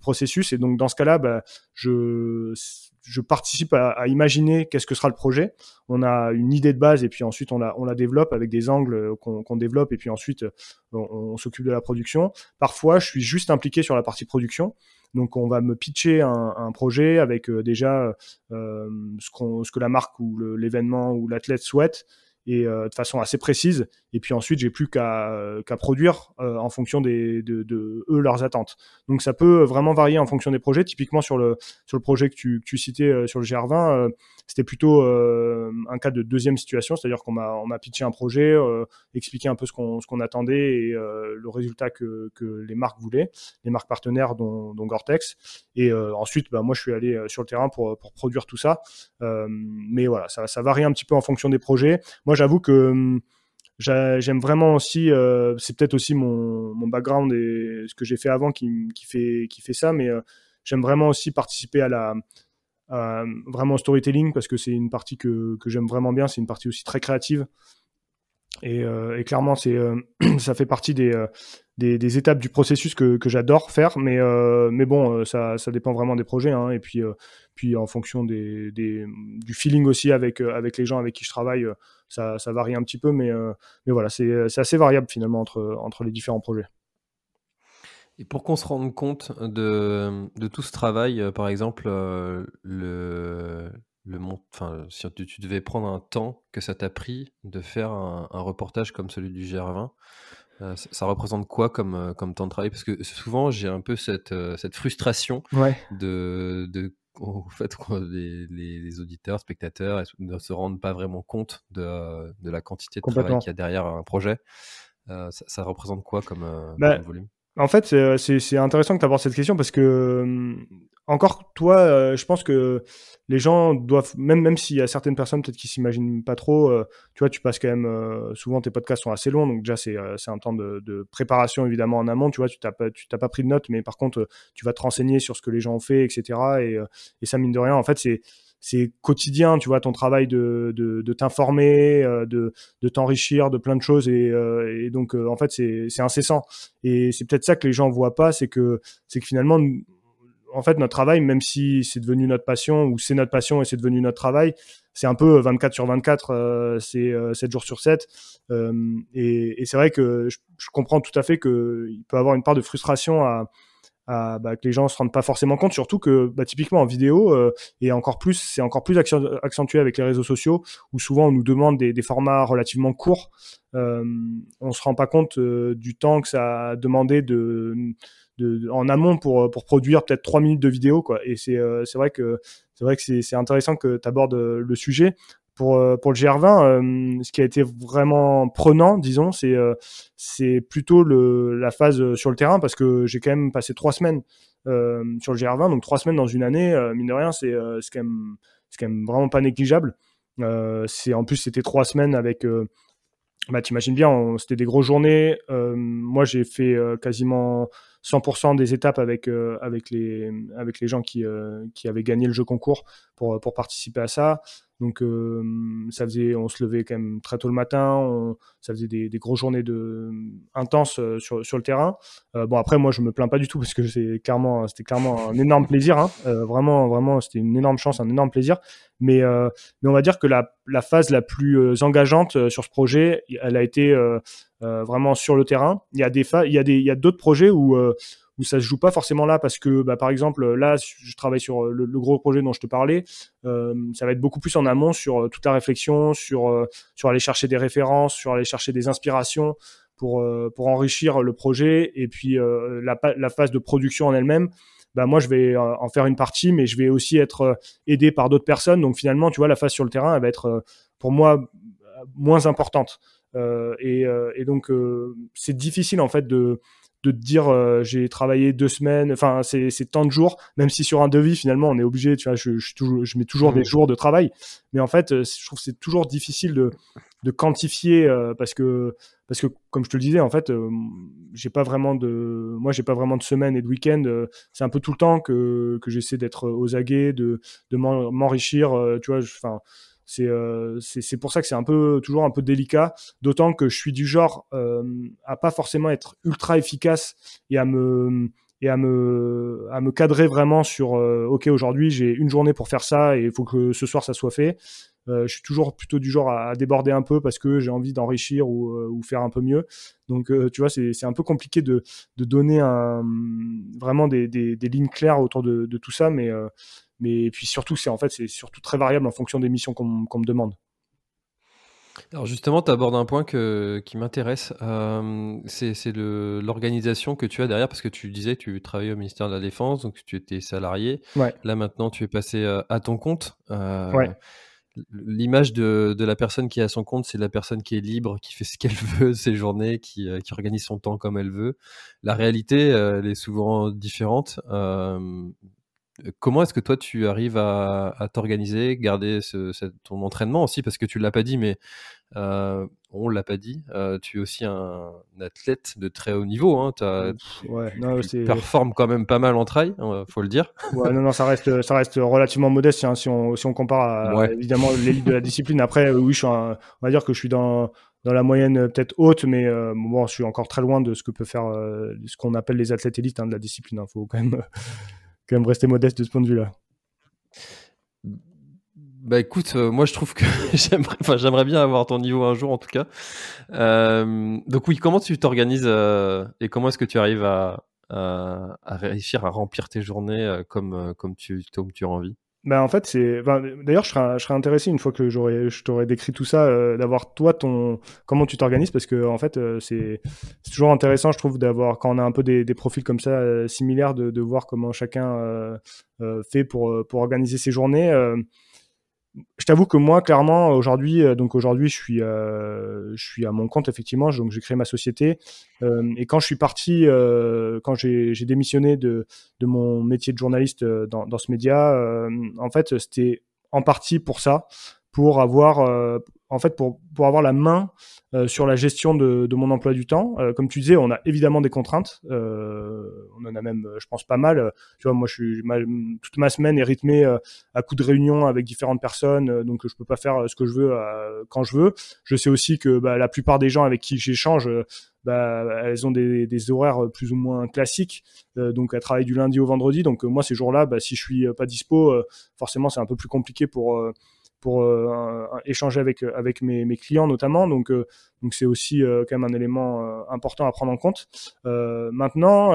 processus et donc dans ce cas-là, bah, je participe à, imaginer qu'est-ce que sera le projet. On a une idée de base et puis ensuite on la, développe avec des angles qu'on développe et puis ensuite on s'occupe de la production. Parfois, je suis juste impliqué sur la partie production. Donc on va me pitcher un, projet avec euh, déjà euh, ce, ce que la marque ou l'événement ou l'athlète souhaite et de façon assez précise et puis ensuite, j'ai plus qu'à qu'à produire euh, en fonction des, de, de, eux leurs attentes. Donc ça peut vraiment varier en fonction des projets. Typiquement sur le sur le projet que tu, que tu citais euh, sur le GR20, euh, c'était plutôt un cas de deuxième situation, c'est-à-dire qu'on m'a on m'a pitché un projet, expliqué un peu ce qu'on ce qu'on attendait et le résultat que que les marques voulaient, les marques partenaires dont, dont Gore-Tex. Et ensuite, bah, moi je suis allé sur le terrain pour pour produire tout ça. mais voilà, ça varie un petit peu en fonction des projets. Moi j'avoue que hum, j'aime vraiment aussi, c'est peut-être aussi mon, background et ce que j'ai fait avant qui, fait, qui fait ça, mais j'aime vraiment aussi participer à la vraiment storytelling parce que c'est une partie que, que j'aime vraiment bien. C'est une partie aussi très créative. Et, et clairement, c'est ça fait partie des, des, des, étapes du processus que, que j'adore faire. Mais, mais bon, ça, ça dépend vraiment des projets. Hein, et puis, puis en fonction des, des, du feeling aussi avec, avec les gens avec qui je travaille, ça, ça varie un petit peu. Mais, mais voilà, c'est assez variable finalement entre, entre les différents projets. Et pour qu'on se rende compte de, de tout ce travail, euh, par exemple, euh, le, le enfin, si tu, devais prendre un temps que ça t'a pris de faire un, reportage comme celui du GR20, euh, ça, représente quoi comme, comme temps de travail? Parce que souvent, j'ai un peu cette, cette frustration de, de au fait les, les, auditeurs, spectateurs ne se rendent pas vraiment compte de, de la quantité de travail qu'il y a derrière un projet. ça, représente quoi comme, bah, comme volume? en fait, c'est intéressant que tu abordes cette question parce que, euh, encore toi, euh, je pense que les gens doivent, même, même s'il y a certaines personnes peut-être qui s'imaginent pas trop, euh, tu vois, tu passes quand même, souvent tes podcasts sont assez longs, donc déjà c'est un temps de, préparation évidemment en amont, tu vois, tu t'as pas, tu t'as pas pris de notes, mais par contre, tu vas te renseigner sur ce que les gens ont fait, etc. Et, et ça, mine de rien, en fait, c'est c'est quotidien, tu vois, ton travail de, de, t'informer, euh, de, de t'enrichir de plein de choses. Et, euh, donc, euh, en fait, c'est incessant. Et c'est peut-être ça que les gens voient pas, c'est que, c'est que finalement, en fait, notre travail, même si c'est devenu notre passion, ou c'est notre passion et c'est devenu notre travail, c'est un peu 24 sur 24, c'est 7 jours sur 7. et, c'est vrai que je, comprends tout à fait qu'il peut avoir une part de frustration à, bah, que les gens se rendent pas forcément compte, surtout que bah, typiquement en vidéo euh, et encore plus, c'est encore plus accentué avec les réseaux sociaux où souvent on nous demande des, formats relativement courts. Euh, on se rend pas compte euh, du temps que ça a demandé de, de, en amont pour pour produire peut-être trois minutes de vidéo quoi. Et c'est euh, vrai que c'est vrai que c'est intéressant que tu abordes le sujet pour, euh, pour le GR20, euh, ce qui a été vraiment prenant, disons, c'est euh, c'est plutôt le, la phase sur le terrain parce que j'ai quand même passé trois semaines sur le GR20, donc trois semaines dans une année, mine de rien, c'est quand même quand même vraiment pas négligeable. c'est en plus c'était trois semaines avec bah t'imagines bien, c'était des grosses journées. moi j'ai fait quasiment 100% des étapes avec avec les avec les gens qui qui avaient gagné le jeu concours pour participer à ça. Donc euh, ça faisait, on se levait quand même très tôt le matin, ça faisait des, des grosses journées de intenses euh, sur, sur le terrain. Euh, bon après moi je me plains pas du tout parce que c'est clairement, c'était clairement un énorme plaisir, hein. vraiment vraiment c'était une énorme chance, un énorme plaisir. Mais mais on va dire que la, la phase la plus engageante sur ce projet, elle a été vraiment sur le terrain. Il y a des il y a des il y a d'autres projets où où ça se joue pas forcément là parce que bah, par exemple là je travaille sur euh, le, gros projet dont je te parlais euh, ça va être beaucoup plus en amont sur euh, toute la réflexion sur euh, sur aller chercher des références sur aller chercher des inspirations pour pour enrichir le projet et puis la, la phase de production en elle-même. Bah moi je vais en faire une partie mais je vais aussi être aidé par d'autres personnes. Donc finalement tu vois la phase sur le terrain elle va être pour moi moins importante. Et, et donc c'est difficile en fait de de te dire euh, j'ai travaillé deux semaines, enfin c'est tant de jours, même si sur un devis finalement on est obligé, tu vois, je, je, mets toujours des mmh. jours de travail, mais en fait euh, je trouve c'est toujours difficile de, de quantifier euh, parce que parce que comme je te le disais en fait j'ai pas vraiment de moi j'ai pas vraiment de semaine et de week-end c'est un peu tout le temps que, que j'essaie d'être aux aguets de, de m'enrichir tu vois enfin c'est c'est pour ça que c'est un peu toujours un peu délicat, d'autant que je suis du genre euh, à pas forcément être ultra efficace et à me et à me à me cadrer vraiment sur euh, ok aujourd'hui j'ai une journée pour faire ça et il faut que ce soir ça soit fait. Euh, je suis toujours plutôt du genre à, déborder un peu parce que j'ai envie d'enrichir ou, euh, faire un peu mieux. Donc tu vois c'est un peu compliqué de de donner un vraiment des, des, des lignes claires autour de, de tout ça, mais mais puis surtout, c'est en fait, c'est surtout très variable en fonction des missions qu'on me demande. Alors justement, tu abordes un point que, qui m'intéresse, euh, c'est l'organisation que tu as derrière, parce que tu disais que tu travaillais au ministère de la Défense, donc tu étais salarié. Là maintenant, tu es passé euh, à ton compte. Euh, l'image de, de, la personne qui est à son compte, c'est la personne qui est libre, qui fait ce qu'elle veut ses journées, qui, qui, organise son temps comme elle veut. La réalité, elle est souvent différente comment est-ce que toi tu arrives à, t'organiser, garder ton entraînement aussi? Parce que tu l'as pas dit, mais euh, on l'a pas dit. Euh, tu es aussi un, athlète de très haut niveau. Hein, ouais, non, tu performes quand même pas mal en trail, hein, faut le dire. Ouais, non, non, ça reste, ça reste relativement modeste hein, si, on, si on compare à, évidemment l'élite de la discipline. Après, oui, je suis on va dire que je suis dans dans la moyenne peut-être haute, mais euh, bon, je suis encore très loin de ce que peut faire euh, ce qu'on appelle les athlètes élites hein, de la discipline. Il hein. faut quand même, quand même rester modeste de ce point de vue-là. Bah écoute, euh, moi je trouve que j'aimerais, bien avoir ton niveau un jour en tout cas. donc oui, comment tu t'organises et comment est-ce que tu arrives à, à, réussir à remplir tes journées comme, comme, tu, comme tu as envie ben en fait, c'est. D'ailleurs, je serais, je intéressé une fois que j'aurais, je t'aurais décrit tout ça, euh, d'avoir toi ton comment tu t'organises parce que en fait, euh, c'est toujours intéressant, je trouve, d'avoir quand on a un peu des, des profils comme ça euh, similaires, de, de, voir comment chacun fait pour pour organiser ses journées je t'avoue que moi, clairement, aujourd'hui, euh, donc aujourd'hui, je suis, euh, je suis à mon compte effectivement. Donc j'ai créé ma société. Euh, et quand je suis parti, quand j'ai démissionné de, de mon métier de journaliste dans, dans ce média, en fait, c'était en partie pour ça, pour avoir en fait, pour, pour avoir la main euh, sur la gestion de, de, mon emploi du temps, euh, comme tu disais, on a évidemment des contraintes. Euh, on en a même, je pense, pas mal. Tu vois, moi, je suis, toute ma semaine est rythmée à coups de réunions avec différentes personnes, donc je peux pas faire ce que je veux quand je veux. Je sais aussi que bah, la plupart des gens avec qui j'échange, bah, elles ont des, des, horaires plus ou moins classiques, donc elles travaillent du lundi au vendredi. Donc moi, ces jours-là, bah, si je suis pas dispo, forcément, c'est un peu plus compliqué pour pour euh, échanger avec avec mes, clients notamment. Donc euh, donc c'est aussi euh, quand même un élément important à prendre en compte. maintenant,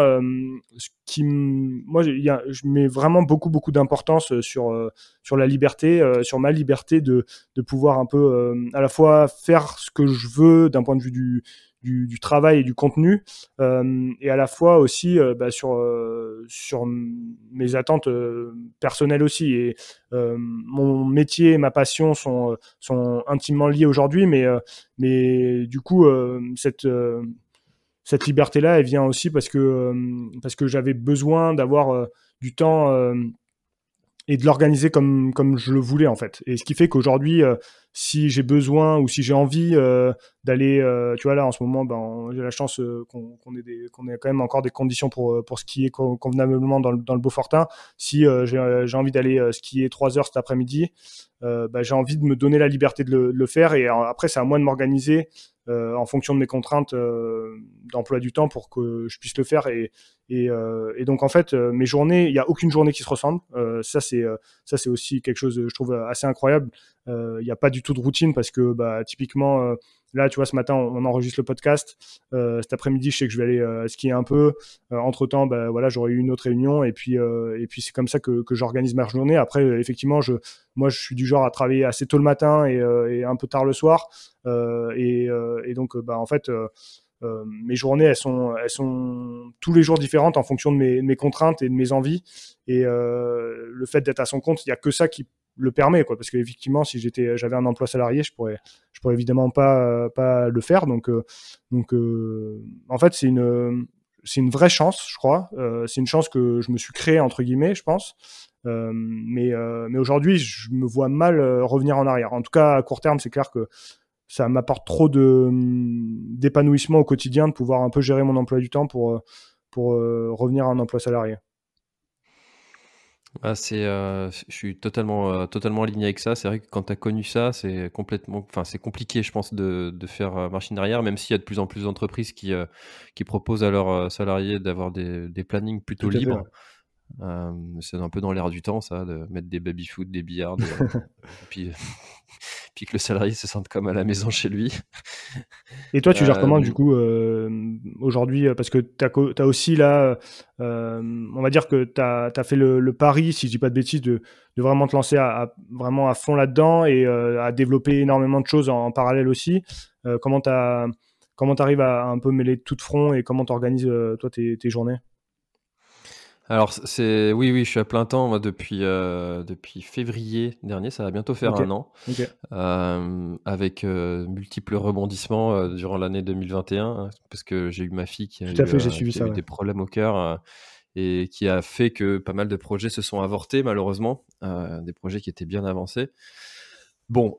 ce qui moi je mets vraiment beaucoup beaucoup d'importance sur sur la liberté, sur ma liberté de de pouvoir un peu à la fois faire ce que je veux d'un point de vue du du, travail et du contenu, euh, et à la fois aussi euh, bah, sur euh, sur mes attentes personnelles aussi. Et mon métier et ma passion sont sont intimement liés aujourd'hui, mais mais du coup cette cette liberté là, elle vient aussi parce que parce que j'avais besoin d'avoir du temps et de l'organiser comme comme je le voulais en fait. Et ce qui fait qu'aujourd'hui, euh, si j'ai besoin ou si j'ai envie euh, d'aller, euh, tu vois là en ce moment, ben j'ai la chance qu'on ait quand même encore des conditions pour pour skier convenablement dans le dans le Beaufortin. Si j'ai envie d'aller skier trois heures cet après-midi, ben, j'ai envie de me donner la liberté de le, faire. Et après, c'est à moi de m'organiser en fonction de mes contraintes euh, d'emploi du temps pour que je puisse le faire. Et, euh, donc en fait, mes journées, il n'y a aucune journée qui se ressemble. ça c'est ça c'est aussi quelque chose, je trouve assez incroyable. Il n'y a pas du tout de routine parce que bah, typiquement Là, tu vois, ce matin, on, enregistre le podcast. Euh, cet après-midi, je sais que je vais aller euh, skier un peu. Euh, entre temps, bah, voilà, j'aurai eu une autre réunion et puis et puis c'est comme ça que, que j'organise ma journée. Après, effectivement, je moi, je suis du genre à travailler assez tôt le matin et, et un peu tard le soir. Et, et, donc, bah, en fait. mes journées, elles sont, elles sont tous les jours différentes en fonction de mes, de mes contraintes et de mes envies. Et le fait d'être à son compte, il n'y a que ça qui le permet quoi. Parce qu'effectivement si j'étais j'avais un emploi salarié je pourrais pourrais évidemment pas pas le faire. Donc euh, euh, en fait c'est une vraie chance je crois. Euh, c'est une chance que je me suis créé entre guillemets je pense. Mais aujourd'hui je me vois mal revenir en arrière. En tout cas à court terme c'est clair que ça m'apporte trop d'épanouissement au quotidien de pouvoir un peu gérer mon emploi du temps pour revenir à un emploi salarié ah, c'est, euh, je suis totalement, euh, totalement aligné avec ça. C'est vrai que quand tu as connu ça, c'est complètement, enfin, c'est compliqué, je pense, de, de faire euh, machine arrière, même s'il y a de plus en plus d'entreprises qui, qui proposent à leurs salariés d'avoir des, des plannings plutôt libres. c'est un peu dans l'air du temps, ça, de mettre des baby-foot, des billards, puis puis que le salarié se sente comme à la maison chez lui. Et toi, tu gères comment du euh, coup euh, aujourd'hui Parce que tu as, aussi là, euh, on va dire que tu as, fait le, pari, si je dis pas de bêtises, de, de vraiment te lancer à, vraiment à fond là-dedans et à développer énormément de choses en, parallèle aussi. comment tu comment arrives à un peu mêler tout de front et comment tu organises toi tes, tes journées? Alors, c'est oui, oui, je suis à plein temps moi, depuis, euh, depuis février dernier, ça va bientôt faire un an, euh, avec euh, multiples rebondissements durant l'année 2021, hein, parce que j'ai eu ma fille qui a eu, des problèmes au cœur. et qui a fait que pas mal de projets se sont avortés malheureusement, des projets qui étaient bien avancés. Bon,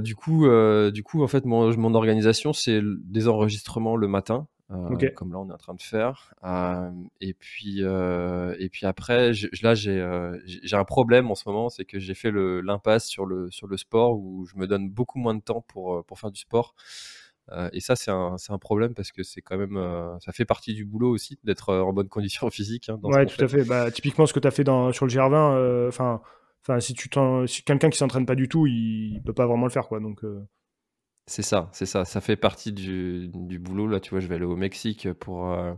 du coup, du coup, en fait, mon, mon organisation, c'est des enregistrements le matin, euh, comme là on est en train de faire. Euh, et puis euh, et puis après, là j'ai j'ai un problème en ce moment, c'est que j'ai fait l'impasse sur le sur le sport où je me donne beaucoup moins de temps pour pour faire du sport. et ça, c'est un, un, problème parce que c'est quand même, ça fait partie du boulot aussi d'être en bonne condition physique. Hein, ouais, tout à fait. Bah, typiquement, ce que tu as fait dans, sur le GR20, enfin, enfin, si tu si quelqu'un qui s'entraîne pas du tout, il, peut pas vraiment le faire, quoi. Donc, c'est ça, c'est ça. Ça fait partie du, du, boulot. Là, tu vois, je vais aller au Mexique pour, euh,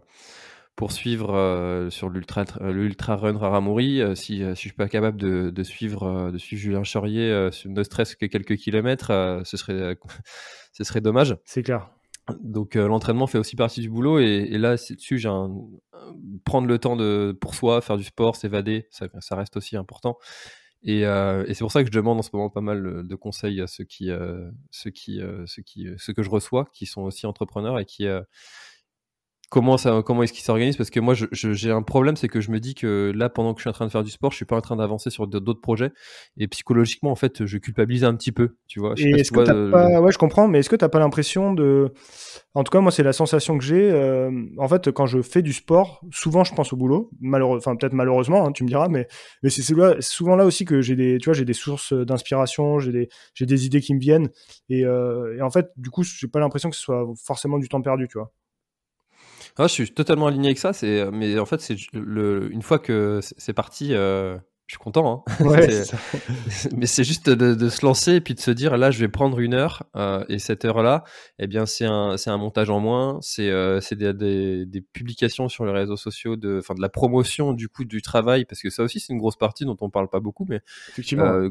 pour suivre euh, sur l'Ultra l'ultra Run Raramuri. Euh, si, si je suis pas capable de, de suivre, de suivre Julien Chaurier, ne stress que quelques kilomètres, ce, serait, ce serait dommage. C'est clair. Donc l'entraînement fait aussi partie du boulot et, et là dessus j'ai prendre le temps de pour soi faire du sport s'évader ça, ça, reste aussi important euh, et, c'est pour ça que je demande en ce moment pas mal de conseils à ceux qui, euh, ceux qui, euh, ceux qui, ceux que je reçois, qui sont aussi entrepreneurs et qui, comment ça, comment est-ce qu'ils s'organisent Parce que moi, j'ai un problème, c'est que je me dis que là, pendant que je suis en train de faire du sport, je suis pas en train d'avancer sur d'autres projets. Et psychologiquement, en fait, je culpabilise un petit peu, tu vois. Je est-ce que pas... Ouais, je comprends, mais est-ce que tu n'as pas l'impression de... En tout cas, moi, c'est la sensation que j'ai. Euh, en fait, quand je fais du sport, souvent, je pense au boulot. Malheureux... Enfin, peut-être malheureusement, hein, tu me diras, mais, mais c'est souvent là aussi que j'ai des, tu vois, j'ai des sources d'inspiration, j'ai des, des idées qui me viennent. Et, euh, et en fait, du coup, j'ai pas l'impression que ce soit forcément du temps perdu, tu vois. Ah, je suis totalement aligné avec ça. C'est, mais en fait, c'est le, une fois que c'est parti, euh, je suis content. Hein. mais c'est juste de, se lancer et puis de se dire là, je vais prendre une heure euh, et cette heure-là, eh bien, c'est un, c'est un montage en moins. C'est, euh, c'est des, des, des, publications sur les réseaux sociaux, de, enfin, de la promotion du coup du travail, parce que ça aussi, c'est une grosse partie dont on parle pas beaucoup. Mais effectivement,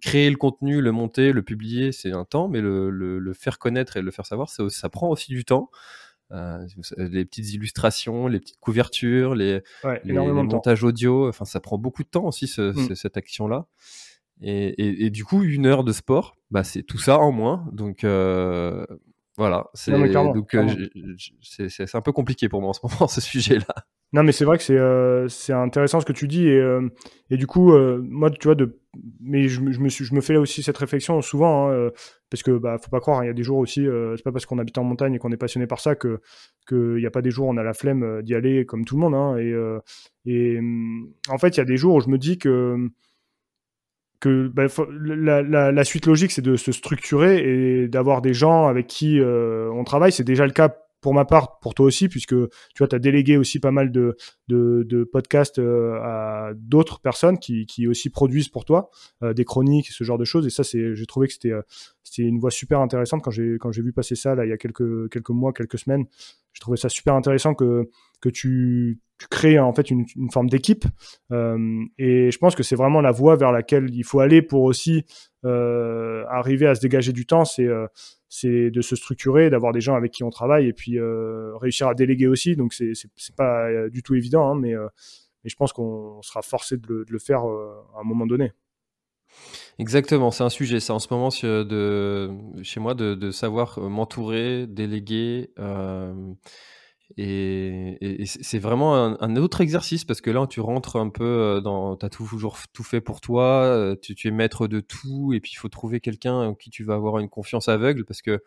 créer le contenu, le monter, le publier, c'est un temps, mais le, le, le, faire connaître et le faire savoir, ça, ça prend aussi du temps. Euh, les petites illustrations, les petites couvertures, les, montages audio. Enfin, ça prend beaucoup de temps aussi mm. cette action-là. Et, du coup, une heure de sport, bah, c'est tout ça en moins. Donc euh, voilà, c'est donc euh, c'est un peu compliqué pour moi en ce moment ce sujet-là. Non, mais c'est vrai que c'est euh, c'est intéressant ce que tu dis et, euh, et du coup, euh, moi, tu vois, de, mais je, me suis, je me fais aussi cette réflexion souvent hein, parce que bah faut pas croire, il y a des jours aussi, c'est pas parce qu'on habite en montagne et qu'on est passionné par ça que qu'il n'y a pas des jours où on a la flemme d'y aller comme tout le monde. Hein, et et en fait, il y a des jours où je me dis que que bah, la, la, suite logique, c'est de se structurer et d'avoir des gens avec qui on travaille. C'est déjà le cas pour ma part, pour toi aussi, puisque tu vois, as délégué aussi pas mal de, de, podcasts euh, à d'autres personnes qui, qui, aussi produisent pour toi euh, des chroniques, ce genre de choses. Et ça, j'ai trouvé que c'était, euh, c'était une voie super intéressante quand j'ai, quand j'ai vu passer ça là, il y a quelques, quelques mois, quelques semaines. J'ai trouvé ça super intéressant que, que tu, tu crées en fait une, une forme d'équipe. et je pense que c'est vraiment la voie vers laquelle il faut aller pour aussi arriver à se dégager du temps. C'est c'est de se structurer, d'avoir des gens avec qui on travaille et puis euh, réussir à déléguer aussi. Donc c'est c'est pas euh, du tout évident, hein, mais, euh, mais je pense qu'on sera forcé de le, faire à un moment donné. Exactement, c'est un sujet, ça en ce moment chez moi, de, savoir m'entourer, déléguer. Et, c'est vraiment un, autre exercice parce que là, tu rentres un peu euh, dans. Tu as toujours tout fait pour toi, euh, tu, tu, es maître de tout, et puis il faut trouver quelqu'un en qui tu vas avoir une confiance aveugle parce que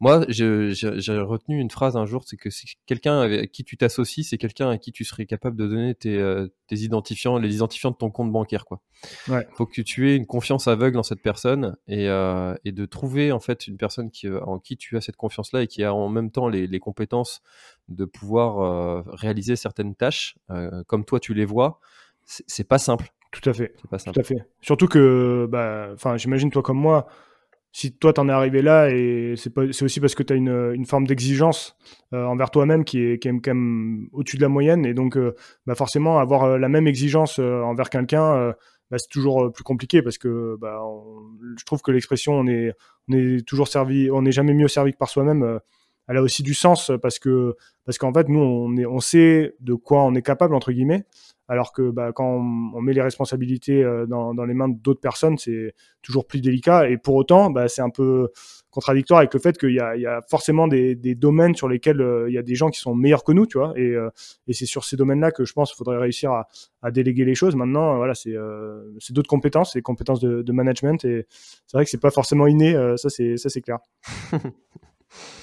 moi, j'ai retenu une phrase un jour, c'est que c'est quelqu'un avec qui tu t'associes, c'est quelqu'un à qui tu serais capable de donner tes, euh, tes, identifiants, les identifiants de ton compte bancaire, quoi. Ouais. Faut que tu aies une confiance aveugle en cette personne et, euh, et de trouver en fait une personne qui, euh, en qui tu as cette confiance-là et qui a en même temps les, les compétences de pouvoir euh, réaliser certaines tâches comme toi tu les vois. C'est pas simple. Tout à fait. Pas simple. Tout à fait. Surtout que, bah, j'imagine toi comme moi si toi t'en es arrivé là et c'est c'est aussi parce que tu as une, une forme d'exigence euh, envers toi-même qui est, qui est quand même au-dessus de la moyenne. Et donc euh, bah forcément avoir euh, la même exigence envers quelqu'un bah, c'est toujours plus compliqué parce que bah, je trouve que l'expression on est on est toujours servi on n'est jamais mieux servi que par soi-même elle a aussi du sens parce que parce qu'en fait nous on est on sait de quoi on est capable entre guillemets alors que bah, quand on, met les responsabilités dans, dans, les mains d'autres personnes, c'est toujours plus délicat. Et pour autant, bah, c'est un peu contradictoire avec le fait qu'il y, a, forcément des, des, domaines sur lesquels il y a des gens qui sont meilleurs que nous, tu vois. Et, et c'est sur ces domaines-là que je pense qu'il faudrait réussir à, déléguer les choses. Maintenant, voilà, c'est d'autres compétences, c'est compétences de, de, management. Et c'est vrai que c'est pas forcément inné, ça c'est clair.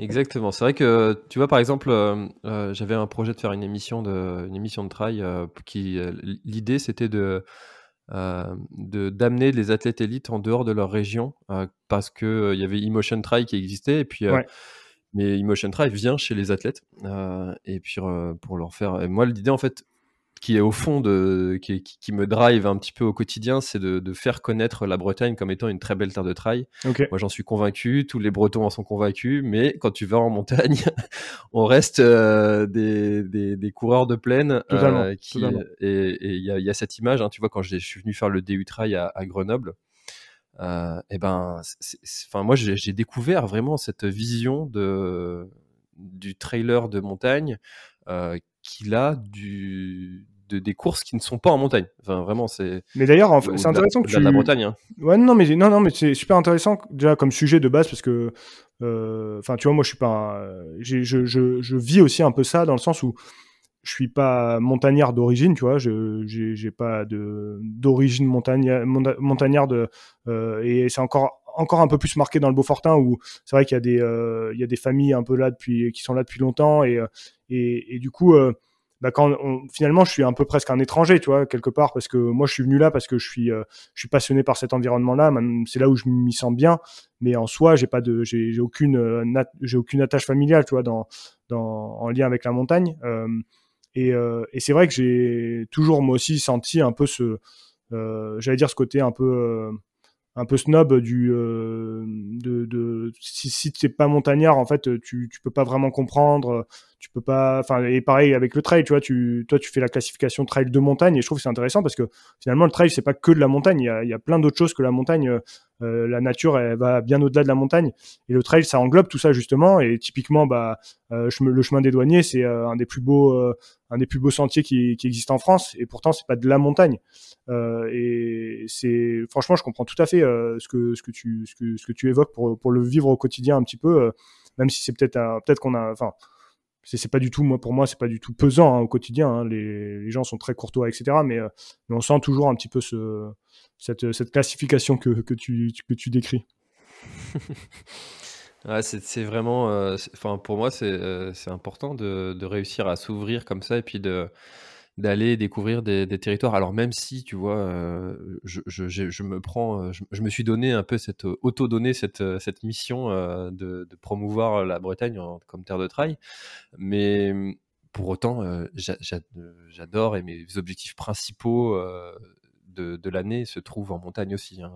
Exactement. C'est vrai que tu vois par exemple, euh, euh, j'avais un projet de faire une émission de une émission de trail euh, qui l'idée c'était de d'amener les athlètes élites en dehors de leur région parce que il y avait Emotion Trail qui existait et puis mais Emotion Trail vient chez les athlètes et puis pour leur faire et moi l'idée en fait qui est au fond de qui, qui, me drive un petit peu au quotidien, c'est de, de, faire connaître la Bretagne comme étant une très belle terre de trail. Moi, j'en suis convaincu, tous les Bretons en sont convaincus, mais quand tu vas en montagne, on reste euh, des, des, des, coureurs de plaine. Euh, qui, Et il y a, y a, cette image, hein, tu vois, quand je suis venu faire le DU Trail à, à Grenoble, euh, et ben, enfin moi, j'ai découvert vraiment cette vision de du trailer de montagne euh, qu'il a du, de, des courses qui ne sont pas en montagne. Enfin, vraiment, c'est. Mais d'ailleurs, c'est intéressant que tu. De la Bretagne. Hein. Ouais, non, mais non, non, mais c'est super intéressant déjà comme sujet de base parce que, euh, enfin, tu vois, moi, je suis pas, je, je, je, vis aussi un peu ça dans le sens où je suis pas montagnard d'origine, tu vois, je j'ai pas de d'origine montagnard, montagnard de euh, et c'est encore encore un peu plus marqué dans le Beaufortin où c'est vrai qu'il y a des euh, il y a des familles un peu là depuis qui sont là depuis longtemps et et, du coup bah quand on, finalement je suis un peu presque un étranger, tu vois, quelque part, parce que moi je suis venu là parce que je suis, euh, passionné par cet environnement-là. C'est là où je m'y sens bien, mais en soi j'ai pas j'ai aucune, euh, j'ai aucune attache familiale, tu vois, dans, en lien avec la montagne. Euh, et, euh, c'est vrai que j'ai toujours moi aussi senti un peu ce, j'allais dire ce côté un peu un peu snob du de, si si t'es pas montagnard en fait tu tu peux pas vraiment comprendre tu peux pas enfin et pareil avec le trail tu vois tu toi tu fais la classification trail de montagne et je trouve que c'est intéressant parce que finalement le trail c'est pas que de la montagne. Il y a, il y a plein d'autres choses que la montagne euh, la nature elle va bien au-delà de la montagne. Et le trail ça englobe tout ça justement. Et typiquement bah euh, le chemin des douaniers c'est euh, un des plus beaux un des plus beaux sentiers qui, qui existent en France. Et pourtant c'est pas de la montagne. Et c'est franchement je comprends tout à fait ce que ce que tu ce que, ce que tu évoques pour pour le vivre au quotidien un petit peu même si c'est peut-être peut-être qu'on a enfin c'est pas du tout moi pour moi c'est pas du tout pesant hein, au quotidien hein. les, gens sont très courtois etc mais, euh, mais, on sent toujours un petit peu ce, cette, classification que, tu, décris c'est vraiment euh, enfin pour moi c'est euh, important de, de, réussir à s'ouvrir comme ça et puis de d'aller découvrir des, territoires. Alors même si, tu vois, euh, je, me prends, euh, je, me suis donné un peu cette euh, auto-donné cette, cette mission de, promouvoir la Bretagne comme terre de trail, mais pour autant, j'adore et mes objectifs principaux de, de l'année se trouvent en montagne aussi. Hein.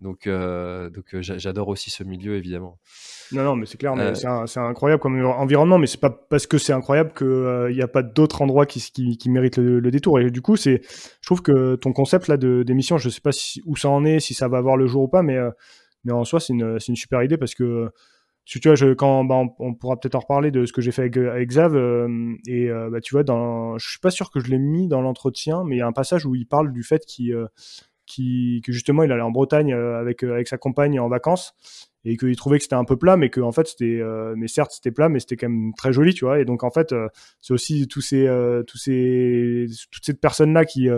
Donc, donc j'adore aussi ce milieu évidemment. Non, non, mais c'est clair, euh, c'est incroyable comme environnement, mais c'est pas parce que c'est incroyable qu'il euh, n'y a pas d'autres endroits qui, qui, qui méritent le, détour. Et du coup, c'est, je trouve que ton concept là d'émission, je sais pas si, où ça en est, si ça va avoir le jour ou pas, mais, euh, mais en soi, c'est une, une super idée parce que tu vois, je, quand bah, on, pourra peut-être en reparler de ce que j'ai fait avec, avec Xav, et bah, tu vois, dans, je suis pas sûr que je l'ai mis dans l'entretien, mais il y a un passage où il parle du fait qu'il qui, que justement il allait en Bretagne avec, avec sa compagne en vacances et qu'il trouvait que c'était un peu plat, mais que en fait c'était, euh, mais certes c'était plat, mais c'était quand même très joli, tu vois. Et donc en fait, euh, c'est aussi tous ces, euh, tous ces, toutes ces personnes là qui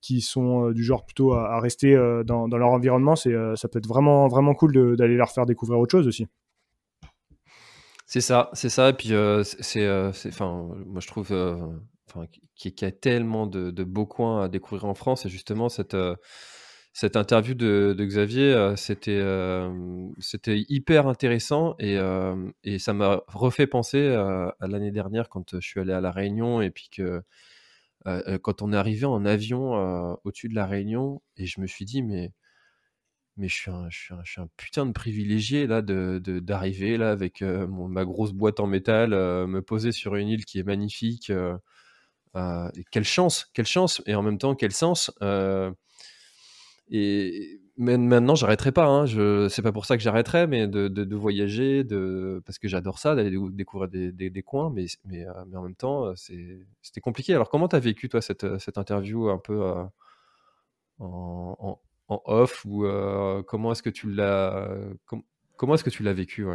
qui sont du genre plutôt à, rester dans, dans, leur environnement, c'est, ça peut être vraiment vraiment cool d'aller leur faire découvrir autre chose aussi. C'est ça, c'est ça. Et puis c'est, enfin, moi je trouve, y a tellement de, beaux coins à découvrir en France, et justement cette cette interview de, Xavier, euh, c'était euh, c'était hyper intéressant et, euh, et ça m'a refait penser à, l'année dernière quand je suis allé à La Réunion et puis que quand on est arrivé en avion au-dessus de La Réunion et je me suis dit, mais mais je suis un, je suis un, je suis un putain de privilégié là de d'arriver là avec ma grosse boîte en métal, me poser sur une île qui est magnifique. Quelle chance, quelle chance et en même temps quel sens. Et mais maintenant, j'arrêterai pas. Hein. C'est pas pour ça que j'arrêterai, mais de, voyager, parce que j'adore ça, d'aller découvrir des, coins, euh, mais, en même temps, euh, c'était compliqué. Alors, comment tu as vécu, toi, cette, interview un peu en, en, off, ou comment est-ce que tu l'as, comment est-ce que tu l'as vécu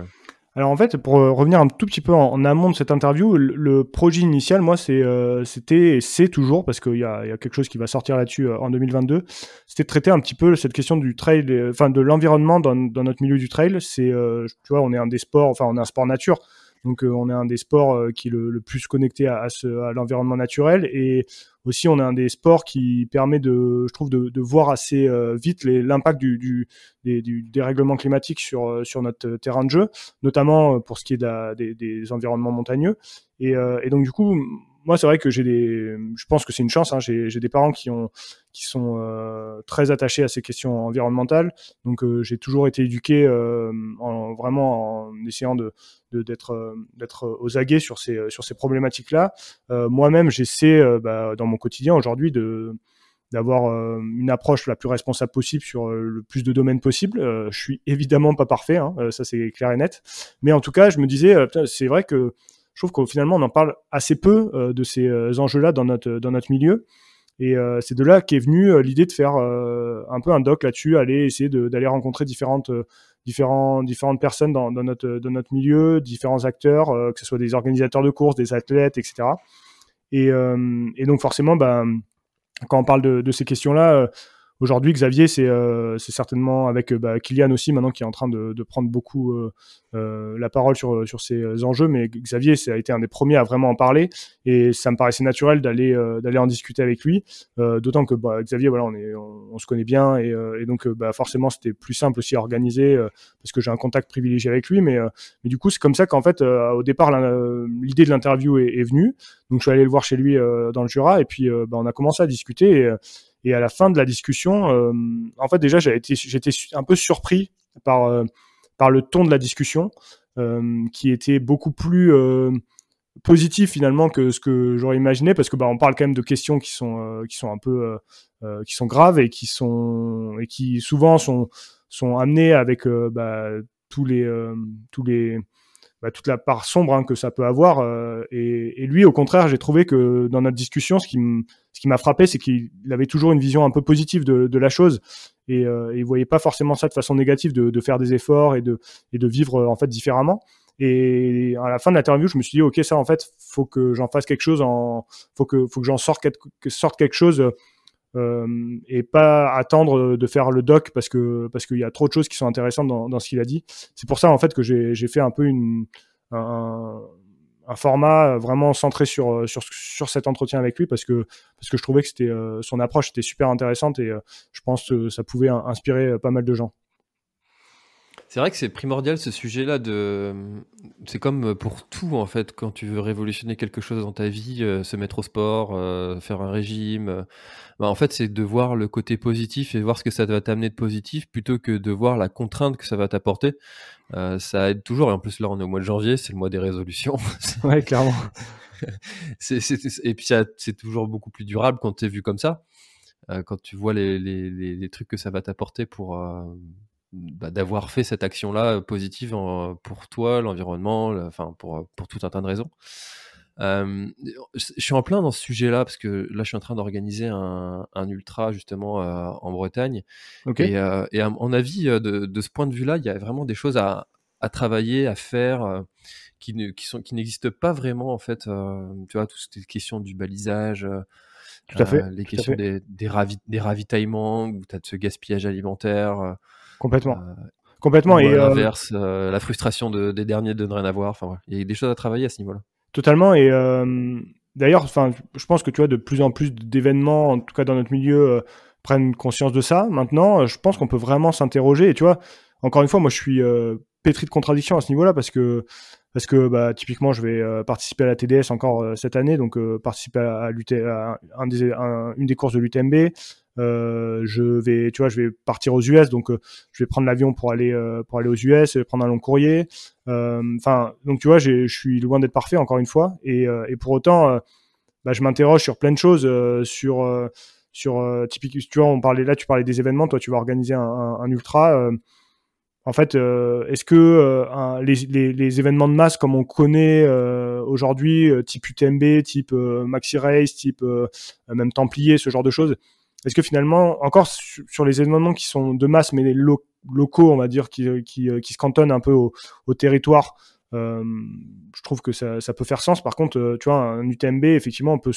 alors en fait, pour euh, revenir un tout petit peu en, amont de cette interview, le, projet initial, moi, euh, c'était et c'est toujours, parce qu'il y y a, quelque chose qui va sortir là-dessus euh, en 2022, c'était de traiter un petit peu cette question du trail, enfin de l'environnement dans, dans, notre milieu du trail. C'est, tu vois, on est un des sports, enfin on est un sport nature, donc euh, on est un des sports euh, qui est le, plus connecté à, l'environnement naturel et aussi on est un des sports qui permet de, je trouve, de, voir assez euh, vite l'impact du, des, du dérèglement climatique sur, notre terrain de jeu, notamment pour ce qui est des, environnements montagneux. Et donc du coup, moi, c'est vrai que j'ai des, je pense que c'est une chance. Hein. J'ai des parents qui ont, qui sont euh, très attachés à ces questions environnementales. Donc, euh, j'ai toujours été éduqué euh, en, vraiment en essayant de d'être d'être aux aguets sur ces sur ces problématiques-là. Moi-même, j'essaie bah, dans mon quotidien aujourd'hui de d'avoir une approche la plus responsable possible sur le plus de domaines possible. je suis évidemment pas parfait, hein, ça c'est clair et net. Mais en tout cas, je me disais, c'est vrai que je trouve qu'au finalement on en parle assez peu euh, de ces euh, enjeux-là dans notre dans notre milieu. Et euh, c'est de là qu'est venue l'idée de faire un peu un doc là-dessus, aller essayer d'aller rencontrer différentes différentes personnes dans, notre, dans notre milieu, différents acteurs, que ce soit des organisateurs de courses, des athlètes, etc. Et, donc forcément, ben, quand on parle de ces questions-là, Aujourd'hui, Xavier, c'est euh, certainement avec euh, bah, Kylian aussi maintenant qui est en train de, prendre beaucoup euh, la parole sur, ces enjeux. Mais Xavier, ça a été un des premiers à vraiment en parler et ça me paraissait naturel d'aller d'aller en discuter avec lui. D'autant que bah, Xavier, voilà, on, se connaît bien et, donc bah, forcément c'était plus simple aussi à organiser parce que j'ai un contact privilégié avec lui. Mais, du coup, c'est comme ça qu'en fait, au départ, l'idée de l'interview est, venue. Donc je suis allé le voir chez lui dans le Jura et puis bah, on a commencé à discuter. Et à la fin de la discussion, euh, en fait, déjà, j'étais un peu surpris par, euh, par le ton de la discussion, euh, qui était beaucoup plus positif finalement que ce que j'aurais imaginé, parce que bah, on parle quand même de questions qui sont, qui sont un peu, qui sont graves et qui sont, et qui souvent sont, sont amenées avec bah, tous les, tous les bah, toute la part sombre hein, que ça peut avoir. Euh, et, lui, au contraire, j'ai trouvé que dans notre discussion, ce qui m'a frappé, c'est qu'il avait toujours une vision un peu positive de, la chose et, euh, il voyait pas forcément ça de façon négative, de, faire des efforts et de, et de vivre en fait différemment. Et à la fin de l'interview, je me suis dit, ok, ça en fait, faut que j'en fasse quelque chose, en, faut que, faut que j'en sorte, sorte quelque chose euh, et pas attendre de faire le doc parce que parce qu'il y a trop de choses qui sont intéressantes dans, ce qu'il a dit. C'est pour ça en fait que j'ai fait un peu un, format vraiment centré sur, sur sur cet entretien avec lui parce que parce que je trouvais que euh, son approche était super intéressante et euh, je pense que ça pouvait inspirer pas mal de gens. C'est vrai que c'est primordial ce sujet-là de. C'est comme pour tout en fait, quand tu veux révolutionner quelque chose dans ta vie, euh, se mettre au sport, euh, faire un régime. Euh, bah, en fait, c'est de voir le côté positif et voir ce que ça va t'amener de positif plutôt que de voir la contrainte que ça va t'apporter. ça aide toujours. Et en plus, là, on est au mois de janvier, c'est le mois des résolutions. ouais, clairement. Et puis, c'est toujours beaucoup plus durable quand tu es vu comme ça. quand tu vois les, les, les, trucs que ça va t'apporter pour bah, d'avoir fait cette action-là euh, positive pour toi, l'environnement, enfin pour, euh, pour tout un tas de raisons. je suis en plein dans ce sujet-là parce que là, je suis en train d'organiser un, un, ultra justement euh, en Bretagne. Et, et, à mon avis, de, de ce point de vue-là, il y a vraiment des choses à, à travailler, à faire, qui, ne, qui, sont, qui n'existent pas vraiment en fait. tu vois, toutes ces questions du balisage. Tout à fait. les questions des, des, des, ravitaillements, où tu as de ce gaspillage alimentaire. Complètement. Euh, Complètement. Et euh, l'inverse, euh, la frustration des derniers de ne rien avoir. Enfin, il y a des choses à travailler à ce niveau-là. Totalement. Et d'ailleurs, enfin, je pense que tu vois de plus en plus d'événements, en tout cas dans notre milieu, prennent conscience de ça. Maintenant, je pense qu'on peut vraiment s'interroger. Et tu vois, encore une fois, moi, je suis pétri de contradictions à ce niveau-là parce que parce que bah, typiquement je vais participer à la TDS encore cette année donc participer à, à, un des, une des courses de l'UTMB euh, je vais, tu vois, je vais partir aux US, donc euh, je vais prendre l'avion pour aller euh, pour aller aux US, prendre un long courrier. Enfin, donc tu vois, je suis loin d'être parfait encore une fois, et, pour autant, bah, je m'interroge sur plein de choses, sur sur typique, tu vois, on parlait là, tu parlais des événements, toi tu vas organiser un, ultra. En fait, est-ce que euh, les, événements de masse comme on connaît aujourd'hui, type UTMB, type Maxi Race, type même Templier, ce genre de choses, est-ce que finalement, encore sur les événements qui sont de masse, mais les locaux, on va dire, qui, se cantonnent un peu au, territoire, je trouve que ça, peut faire sens. Par contre, tu vois, un UTMB, effectivement, on peut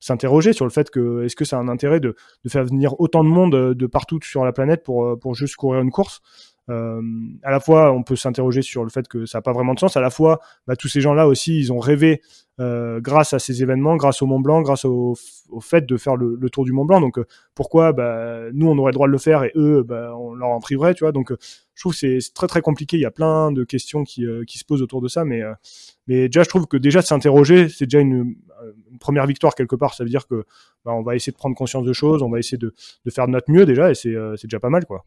s'interroger sur le fait que est-ce que ça a un intérêt de, faire venir autant de monde de partout sur la planète pour juste courir une course? Euh, à la fois, on peut s'interroger sur le fait que ça n'a pas vraiment de sens. À la fois, bah, tous ces gens-là aussi, ils ont rêvé euh, grâce à ces événements, grâce au Mont Blanc, grâce au, fait de faire le, tour du Mont Blanc. Donc, euh, pourquoi bah, nous, on aurait le droit de le faire et eux, bah, on leur en priverait, tu vois. Donc, je trouve que c'est très très compliqué. Il y a plein de questions qui, se posent autour de ça, mais déjà, je trouve que déjà de s'interroger, c'est déjà une, première victoire quelque part. Ça veut dire que on va essayer de prendre conscience de choses, on va essayer de, de faire de notre mieux déjà, et c'est déjà pas mal, quoi.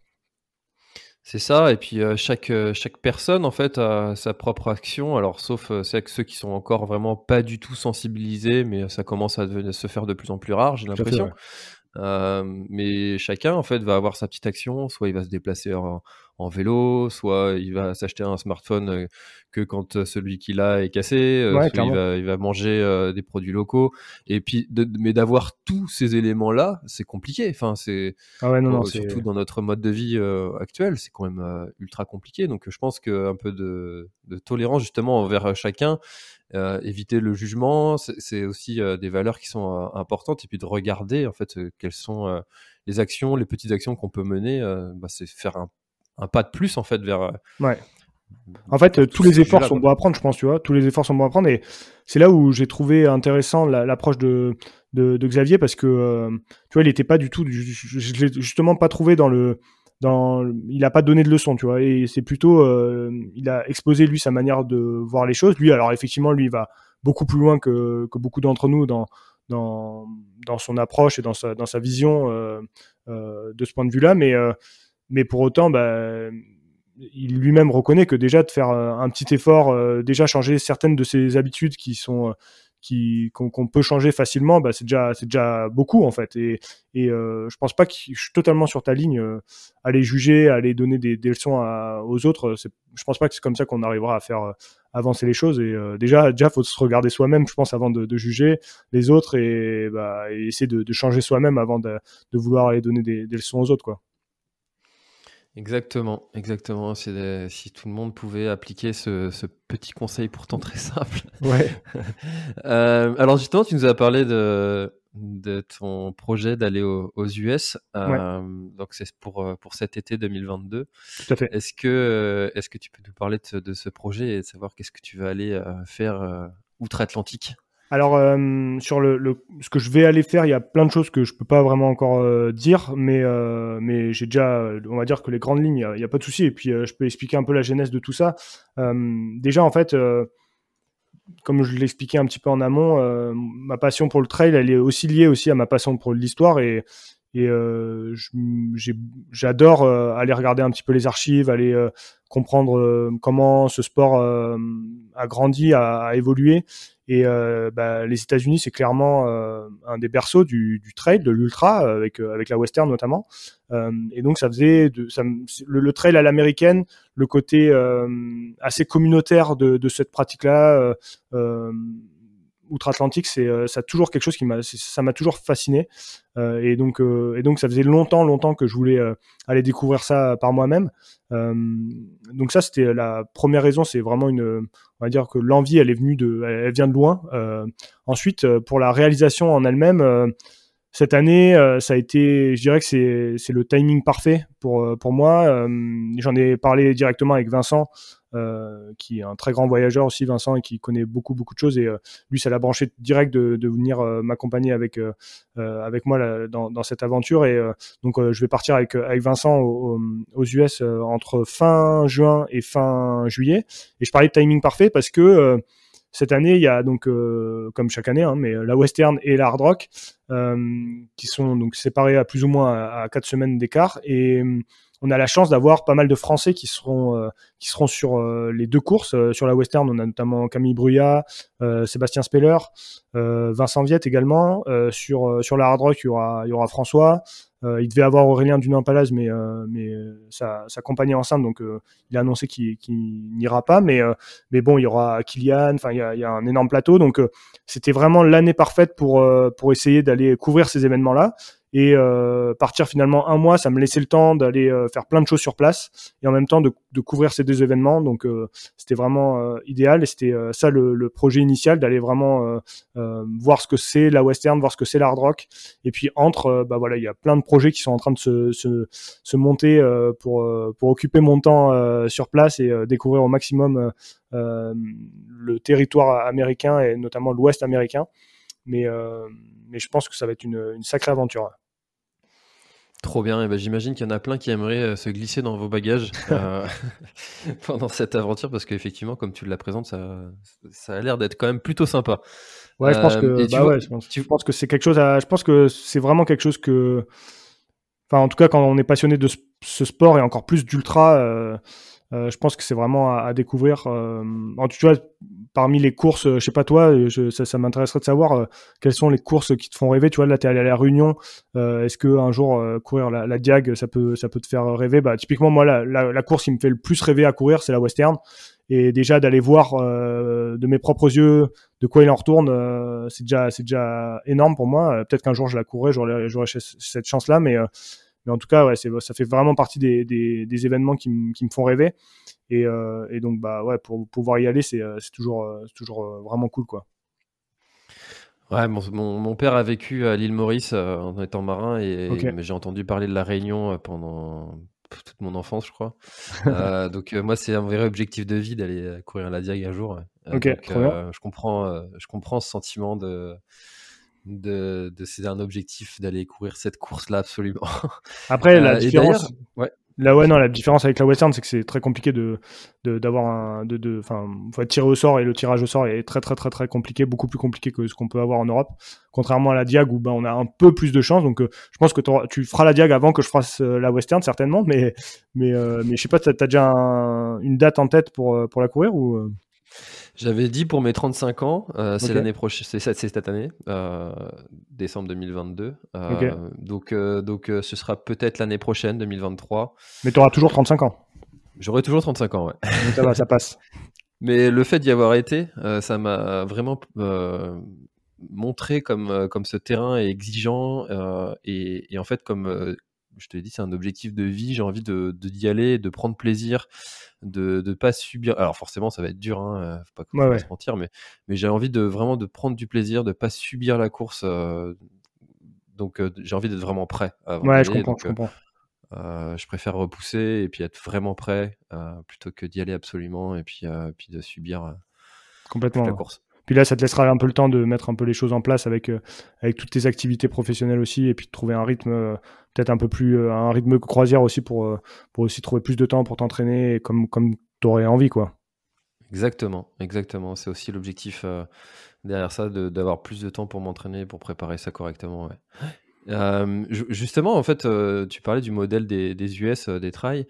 C'est ça, et puis chaque, chaque personne en fait a sa propre action. Alors sauf c'est ceux qui sont encore vraiment pas du tout sensibilisés, mais ça commence à, se faire de plus en plus rare, j'ai l'impression. mais chacun en fait va avoir sa petite action, soit il va se déplacer en, en vélo, soit il va s'acheter un smartphone euh, que quand euh, celui qu'il a est cassé, euh, soit il va, manger des produits locaux. Et puis, mais d'avoir tous ces éléments-là, c'est compliqué. Enfin, c'est ah ouais, non, surtout dans notre mode de vie actuel, c'est quand même ultra compliqué. Donc, je pense qu'un peu de, tolérance justement envers chacun. éviter le jugement, c'est aussi des valeurs qui sont importantes et puis de regarder en fait quelles sont les actions, les petites actions qu'on peut mener. Bah, c'est faire un un pas de plus en fait vers. Euh, ouais. En fait, euh, tous les efforts sont bons à prendre, je pense, tu vois. Tous les efforts sont bons à prendre. Et c'est là où j'ai trouvé intéressant l'approche de, de, Xavier parce que, euh, tu vois, il n'était pas du tout. Je, l'ai justement pas trouvé dans le. Dans, il n'a pas donné de leçon, tu vois. Et c'est plutôt. il a exposé, lui, sa manière de voir les choses. Lui, alors, effectivement, lui, il va beaucoup plus loin que, que beaucoup d'entre nous dans, dans, dans son approche et dans sa, dans sa vision de ce point de vue-là. Mais mais pour autant, bah, il lui-même reconnaît que déjà de faire euh, un petit effort, euh, déjà changer certaines de ses habitudes qui sont euh, qu'on peut changer facilement, bah, c'est déjà déjà beaucoup en fait. Et, et euh, je pense pas que je suis totalement sur ta ligne. aller juger, aller donner des, leçons aux autres, je pense pas que c'est comme ça qu'on arrivera à faire avancer les choses. Et déjà déjà faut se regarder soi-même, je pense, avant de, juger les autres et, bah, essayer de, changer soi-même avant de, de, vouloir aller donner des, des leçons aux autres quoi. Exactement, exactement. Si tout le monde pouvait appliquer ce, petit conseil pourtant très simple. Ouais. Euh, alors justement, tu nous as parlé de, de ton projet d'aller aux, US. Euh, donc c'est pour euh, pour cet été 2022. Tout à fait. Est-ce que est-ce que tu peux nous parler de, de ce projet et de savoir qu'est-ce que tu vas aller faire outre-Atlantique? Alors, euh, sur le, ce que je vais aller faire, il y a plein de choses que je peux pas vraiment encore euh, dire, mais, euh, mais j'ai déjà, on va dire que les grandes lignes, il n'y a, pas de souci. Et puis, je peux expliquer un peu la genèse de tout ça. déjà, en fait, comme je l'expliquais un petit peu en amont, ma passion pour le trail, elle est aussi liée aussi à ma passion pour l'histoire et, et j'adore aller regarder un petit peu les archives, aller comprendre comment ce sport a grandi, a évolué. Et euh, bah, les États-Unis, c'est clairement euh, un des berceaux du, du trail, de l'ultra, avec euh, avec la western notamment. et donc ça faisait de, ça, le, trail à l'américaine, le côté assez communautaire de, de cette pratique-là outre-Atlantique, c'est euh, ça toujours quelque chose qui m'a ça m'a toujours fasciné euh, et donc euh, et donc ça faisait longtemps longtemps que je voulais aller découvrir ça par moi-même. donc ça c'était la première raison, c'est vraiment une on va dire que l'envie elle est venue de elle vient de loin. ensuite pour la réalisation en elle-même cette année, ça a été, je dirais que c'est, le timing parfait pour, pour moi. j'en ai parlé directement avec Vincent euh, qui est un très grand voyageur aussi, Vincent, et qui connaît beaucoup beaucoup de choses. Et euh, lui, ça l'a branché direct de, de venir euh, m'accompagner avec avec moi dans, dans, cette aventure. Et donc, je vais partir avec avec Vincent aux, US entre fin juin et fin juillet. Et je parlais de timing parfait parce que cette année, il y a donc, comme chaque année, hein, mais la western et la hard rock. Qui sont donc séparés à plus ou moins à, quatre semaines d'écart. Et on a la chance d'avoir pas mal de Français qui seront qui seront sur les deux courses. sur la Western, on a notamment Camille Bruyat, Sébastien Speller, Vincent Viette également. sur sur la Hard Rock, il y aura il y aura François. Euh, il devait avoir Aurélien Dunin-Palaz, mais, euh, mais euh, sa, sa, compagnie enceinte, donc il a annoncé qu'il n'ira pas. Mais, mais bon, il y aura Kylian, enfin, il, il, y a un énorme plateau. Donc, c'était vraiment l'année parfaite pour, pour essayer d'aller couvrir ces événements-là et euh, partir finalement un mois, ça me laissait le temps d'aller euh, faire plein de choses sur place et en même temps de, couvrir ces deux événements. Donc euh, c'était vraiment idéal et c'était ça le, projet initial d'aller vraiment voir ce que c'est la western, voir ce que c'est l'hard rock. Et puis entre, bah voilà, il y a plein de projets qui sont en train de se, monter pour occuper mon temps sur place et découvrir au maximum le territoire américain et notamment l'Ouest américain. Mais mais je pense que ça va être une, une sacrée aventure. Trop bien, et ben, j'imagine qu'il y en a plein qui aimeraient euh, se glisser dans vos bagages euh, pendant cette aventure parce qu'effectivement, comme tu la présentes, ça, ça a l'air d'être quand même plutôt sympa. Ouais, je pense que, euh, bah ouais, je pense, tu... que c'est quelque chose à, je pense que c'est vraiment quelque chose que, enfin, en tout cas, quand on est passionné de ce sport et encore plus d'ultra, euh, je pense que c'est vraiment à, découvrir. Euh, en, parmi les courses, euh, je sais pas toi, ça, ça m'intéresserait de savoir quelles sont les courses qui te font rêver. Tu vois, là, tu es allé à la Réunion. Est-ce que un jour courir la, Diag, ça peut, ça peut te faire rêver? Bah, typiquement, moi, la, course qui me fait le plus rêver à courir, c'est la Western. Et déjà d'aller voir de mes propres yeux de quoi il en retourne, c'est déjà, déjà énorme pour moi. Peut-être qu'un jour je la courrai, j'aurai cette chance-là, mais mais en tout cas, ouais, ça fait vraiment partie des, des, des événements qui, qui, me font rêver. Et, euh, et, donc, bah, ouais, pour pouvoir y aller, c'est euh, toujours, euh, toujours vraiment cool, quoi. Ouais, mon, mon, père a vécu à l'île Maurice en étant marin et, j'ai entendu parler de la Réunion pendant toute mon enfance, je crois. donc moi, c'est un vrai objectif de vie d'aller courir la Diag un jour. ok, je comprends, je comprends ce sentiment de de, de c'est un objectif d'aller courir cette course-là absolument. Après, la euh, différence. Ouais. Là, ouais, non, la différence avec la Western, c'est que c'est très compliqué de, d'avoir un, de, de, enfin, faut tiré au sort et le tirage au sort est très, très, très, très compliqué, beaucoup plus compliqué que ce qu'on peut avoir en Europe. Contrairement à la Diag où, ben, on a un peu plus de chance. Donc, euh, je pense que tu feras la Diag avant que je fasse euh, la Western, certainement. Mais, mais, mais je sais pas, t'as, as déjà une date en tête pour, pour la courir ou? J'avais dit pour mes 35 ans, euh, c'est l'année prochaine, c'est cette année, euh, décembre 2022. Euh, donc, donc ce sera peut-être l'année prochaine, 2023. Mais tu auras toujours 35 ans. J'aurai toujours 35 ans, ouais. ça va, ça passe. Mais le fait d'y avoir été, ça m'a vraiment montré comme, comme ce terrain est exigeant et, et, en fait comme je te l'ai dit, c'est un objectif de vie. J'ai envie de d'y aller, de prendre plaisir, de ne pas subir. Alors forcément, ça va être dur, hein, euh, faut pas, se mentir, mais, mais j'ai envie de vraiment de prendre du plaisir, de pas subir la course. Euh, donc euh, j'ai envie d'être vraiment prêt. ouais, je comprends. je, comprends. je préfère repousser et puis être vraiment prêt plutôt que d'y aller absolument et puis, puis de subir complètement la course. Puis là, ça te laissera un peu le temps de mettre un peu les choses en place avec, avec toutes tes activités professionnelles aussi, et puis de trouver un rythme peut-être un peu plus euh, un rythme croisière aussi pour euh, pour aussi trouver plus de temps pour t'entraîner comme comme aurais envie quoi. Exactement, exactement. C'est aussi l'objectif euh, derrière ça, d'avoir plus de temps pour m'entraîner, pour préparer ça correctement. Justement, en fait, tu parlais du modèle des, des US, des trails.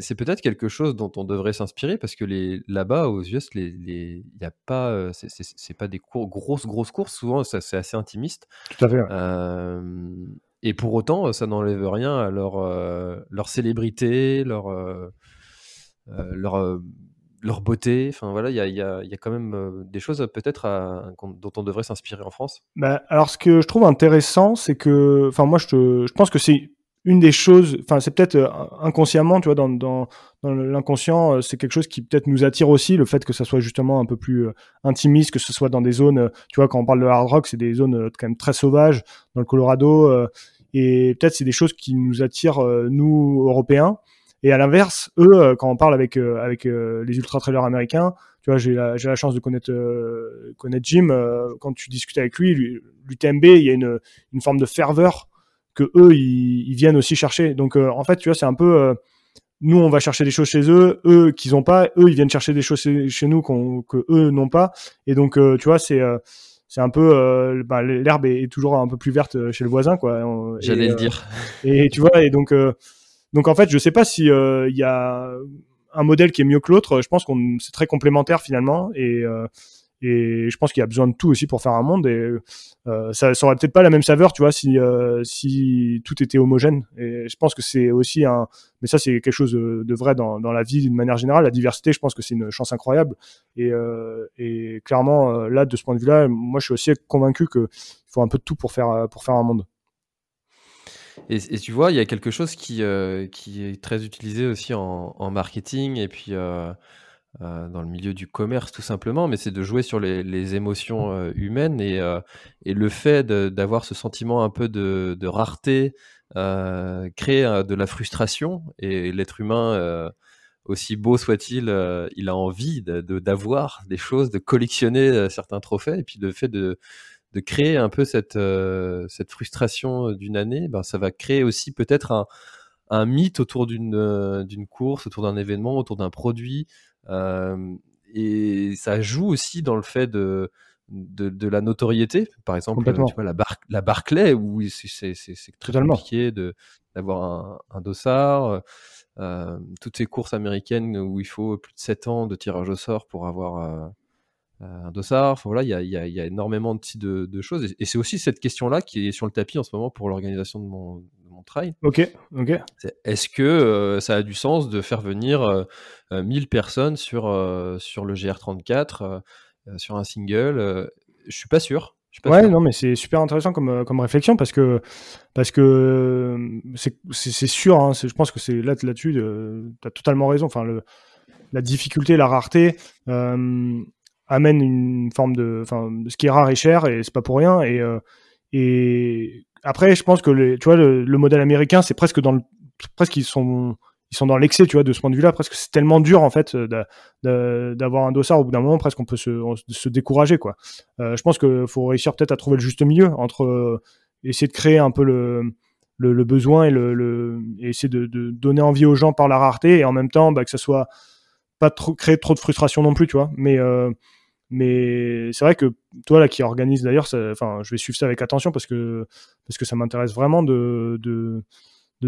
c'est peut-être quelque chose dont on devrait s'inspirer parce que là-bas, aux US, il les, y a pas, c'est, pas des grosses, grosses courses. Souvent, c'est assez intimiste. Tout à fait. Et pour autant, ça n'enlève rien à leur, leur célébrité, leur, leur, leur beauté. Enfin voilà, il y a, quand même des choses peut-être dont on devrait s'inspirer en France. Bah, alors ce que je trouve intéressant, c'est que, enfin moi je, pense que c'est une des choses, enfin c'est peut-être inconsciemment, tu vois, dans, dans, l'inconscient, c'est quelque chose qui peut-être nous attire aussi, le fait que ça soit justement un peu plus intimiste, que ce soit dans des zones, tu vois, quand on parle de hard rock, c'est des zones quand même très sauvages, dans le Colorado, et peut-être c'est des choses qui nous attirent euh, nous Européens. Et à l'inverse, eux, euh, quand on parle avec euh, avec les ultra trailers américains, tu vois, j'ai la, la chance de connaître connaître Jim. quand tu discutes avec lui, l'UTMB, il y a une une forme de ferveur que eux ils, ils viennent aussi chercher. Donc en fait, tu vois, c'est un peu nous on va chercher des choses chez eux, eux qu'ils ont pas, eux ils viennent chercher des choses chez, nous qu'on que eux n'ont pas. Et donc tu vois, c'est c'est un peu bah, l'herbe est, toujours un peu plus verte chez le voisin quoi. J'allais le dire. Et tu vois et donc donc en fait je sais pas si il y a un modèle qui est mieux que l'autre. Je pense qu'on c'est très complémentaire finalement et et je pense qu'il y a besoin de tout aussi pour faire un monde. Et euh, ça, ça aurait peut-être pas la même saveur, tu vois, si euh, si tout était homogène. Et je pense que c'est aussi un, mais ça c'est quelque chose de, vrai dans, dans la vie d'une manière générale. La diversité, je pense que c'est une chance incroyable. Et, euh, et clairement, euh, là, de ce point de vue-là, moi, je suis aussi convaincu qu'il faut un peu de tout pour faire pour faire un monde. Et, tu vois, il y a quelque chose qui, euh, qui est très utilisé aussi en, marketing et puis euh, euh, dans le milieu du commerce tout simplement, mais c'est de jouer sur les, émotions humaines et, et, le fait d'avoir ce sentiment un peu de, rareté crée de la frustration et l'être humain, aussi beau soit-il, il a envie d'avoir de, des choses, de collectionner certains trophées et puis le fait de, de créer un peu cette, cette frustration d'une année, ben, ça va créer aussi peut-être un, un mythe autour d'une d'une course, autour d'un événement, autour d'un produit, et ça joue aussi dans le fait de, de, la notoriété. Par exemple, tu vois, la, Bar la Barclay, où c'est très compliqué d'avoir un, un, dossard. Euh, toutes ces courses américaines où il faut plus de 7 ans de tirage au sort pour avoir un dossard. Enfin, voilà, il y a, y, a, y a, énormément de, de, choses. Et, c'est aussi cette question-là qui est sur le tapis en ce moment pour l'organisation de mon, trail. Ok, ok. Est-ce que euh, ça a du sens de faire venir euh, 1000 euh, personnes sur, euh, sur le GR34, sur un single Je suis pas sûr. Pas ouais, non, mais c'est super intéressant comme, comme réflexion parce que parce que c'est sûr. Hein, je pense que c'est là là-dessus, tu as totalement raison. Enfin, le, la difficulté, la rareté amène une forme de, enfin, ce qui est rare et cher et c'est pas pour rien. Et, et après, je pense que tu vois, le, modèle américain, c'est presque dans presque ils sont, ils sont dans l'excès, tu vois, de ce point de vue-là. Presque c'est tellement dur en fait d'avoir un dossard au bout d'un moment, presque on peut se, se décourager, quoi. Euh, je pense qu'il faut réussir peut-être à trouver le juste milieu entre euh, essayer de créer un peu le, le, besoin et le, essayer de, donner envie aux gens par la rareté et en même temps bah, que ça soit pas trop créer trop de frustration non plus, tu vois. Mais euh, mais c'est vrai que toi là qui organise d'ailleurs, enfin, je vais suivre ça avec attention parce que parce que ça m'intéresse vraiment de, de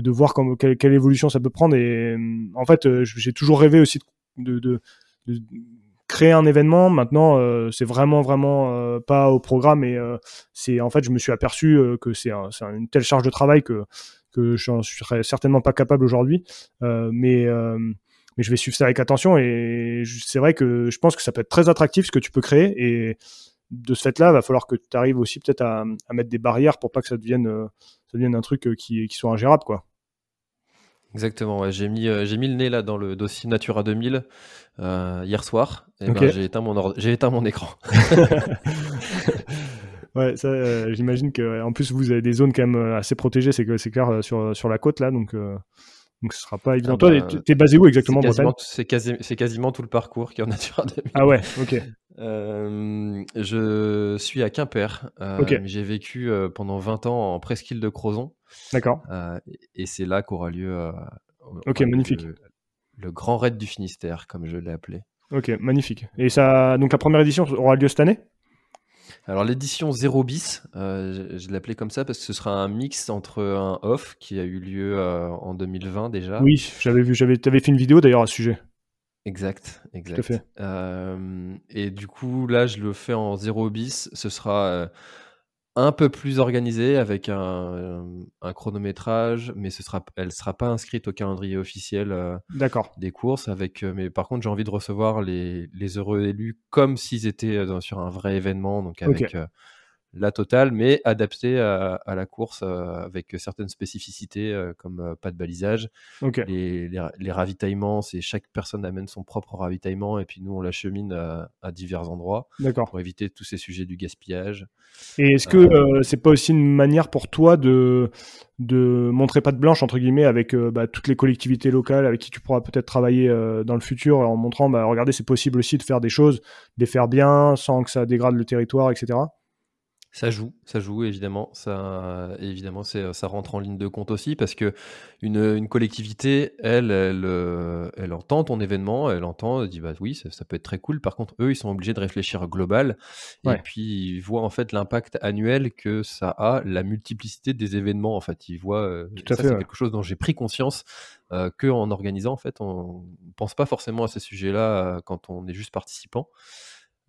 de, voir comme, quelle, évolution ça peut prendre. Et en fait, euh, j'ai toujours rêvé aussi de, de, créer un événement. Maintenant, euh, c'est vraiment, vraiment euh, pas au programme. Et c'est en fait, je me suis aperçu que c'est un, une telle charge de travail que que je serais certainement pas capable aujourd'hui. mais mais je vais suivre ça avec attention et c'est vrai que je pense que ça peut être très attractif ce que tu peux créer et de ce fait-là, il va falloir que tu arrives aussi peut-être à, mettre des barrières pour pas que ça devienne, euh, ça devienne un truc euh, qui, qui soit ingérable, quoi. Exactement, j'ai mis, euh, j'ai mis le nez là dans le dossier Natura 2000 hier soir. Et ben, j'ai éteint mon j'ai éteint mon écran. ouais, ça, j'imagine que en plus vous avez des zones quand même assez protégées, c'est que c'est clair sur, sur la côte là, donc donc ce sera pas évident. Ah Toi, tu es basé où exactement C'est quasi, quasiment tout le parcours qui est en Natura 2000. Ah ouais, ok. Euh, je suis à Quimper. Euh, J'ai vécu euh, pendant 20 ans en presqu'île de Crozon. D'accord. Euh, et c'est là qu'aura lieu. ok, magnifique. Le, grand raid du Finistère, comme je l'ai appelé. Ok, magnifique. Et ça, donc la première édition aura lieu cette année? Alors l'édition 0 bis, euh, je, l'appelais comme ça parce que ce sera un mix entre un off qui a eu lieu euh, en 2020 déjà. Oui, j'avais vu, j'avais, avais fait une vidéo d'ailleurs à ce sujet. Exact, exact. Euh, et du coup là, je le fais en 0 bis. Ce sera un peu plus organisée avec un, chronométrage, mais ce sera, elle ne sera pas inscrite au calendrier officiel euh, des courses. Avec, euh, mais par contre, j'ai envie de recevoir les, heureux élus comme s'ils étaient euh, sur un vrai événement, donc avec la totale, mais adaptée à, la course euh, avec certaines spécificités euh, comme euh, pas de balisage. Les, les, ravitaillements, c'est chaque personne amène son propre ravitaillement et puis nous on l'achemine à, à divers endroits pour éviter tous ces sujets du gaspillage. Et est-ce que c'est pas aussi une manière pour toi de, de montrer pas de blanche entre guillemets avec bah, toutes les collectivités locales avec qui tu pourras peut-être travailler dans le futur en montrant bah, regardez c'est possible aussi de faire des choses, de les faire bien sans que ça dégrade le territoire, etc. Ça joue, ça joue évidemment. Ça, évidemment, c'est, ça rentre en ligne de compte aussi parce que une, une collectivité, elle, elle, euh, elle entend ton événement, elle entend, elle dit bah oui, ça, ça peut être très cool. Par contre, eux, ils sont obligés de réfléchir global et puis ils voient en fait l'impact annuel que ça a, la multiplicité des événements. En fait, ils voient. euh, Tout à ça, fait, c'est ouais. quelque chose dont j'ai pris conscience euh, que en organisant. En fait, on pense pas forcément à ces sujets-là euh, quand on est juste participant.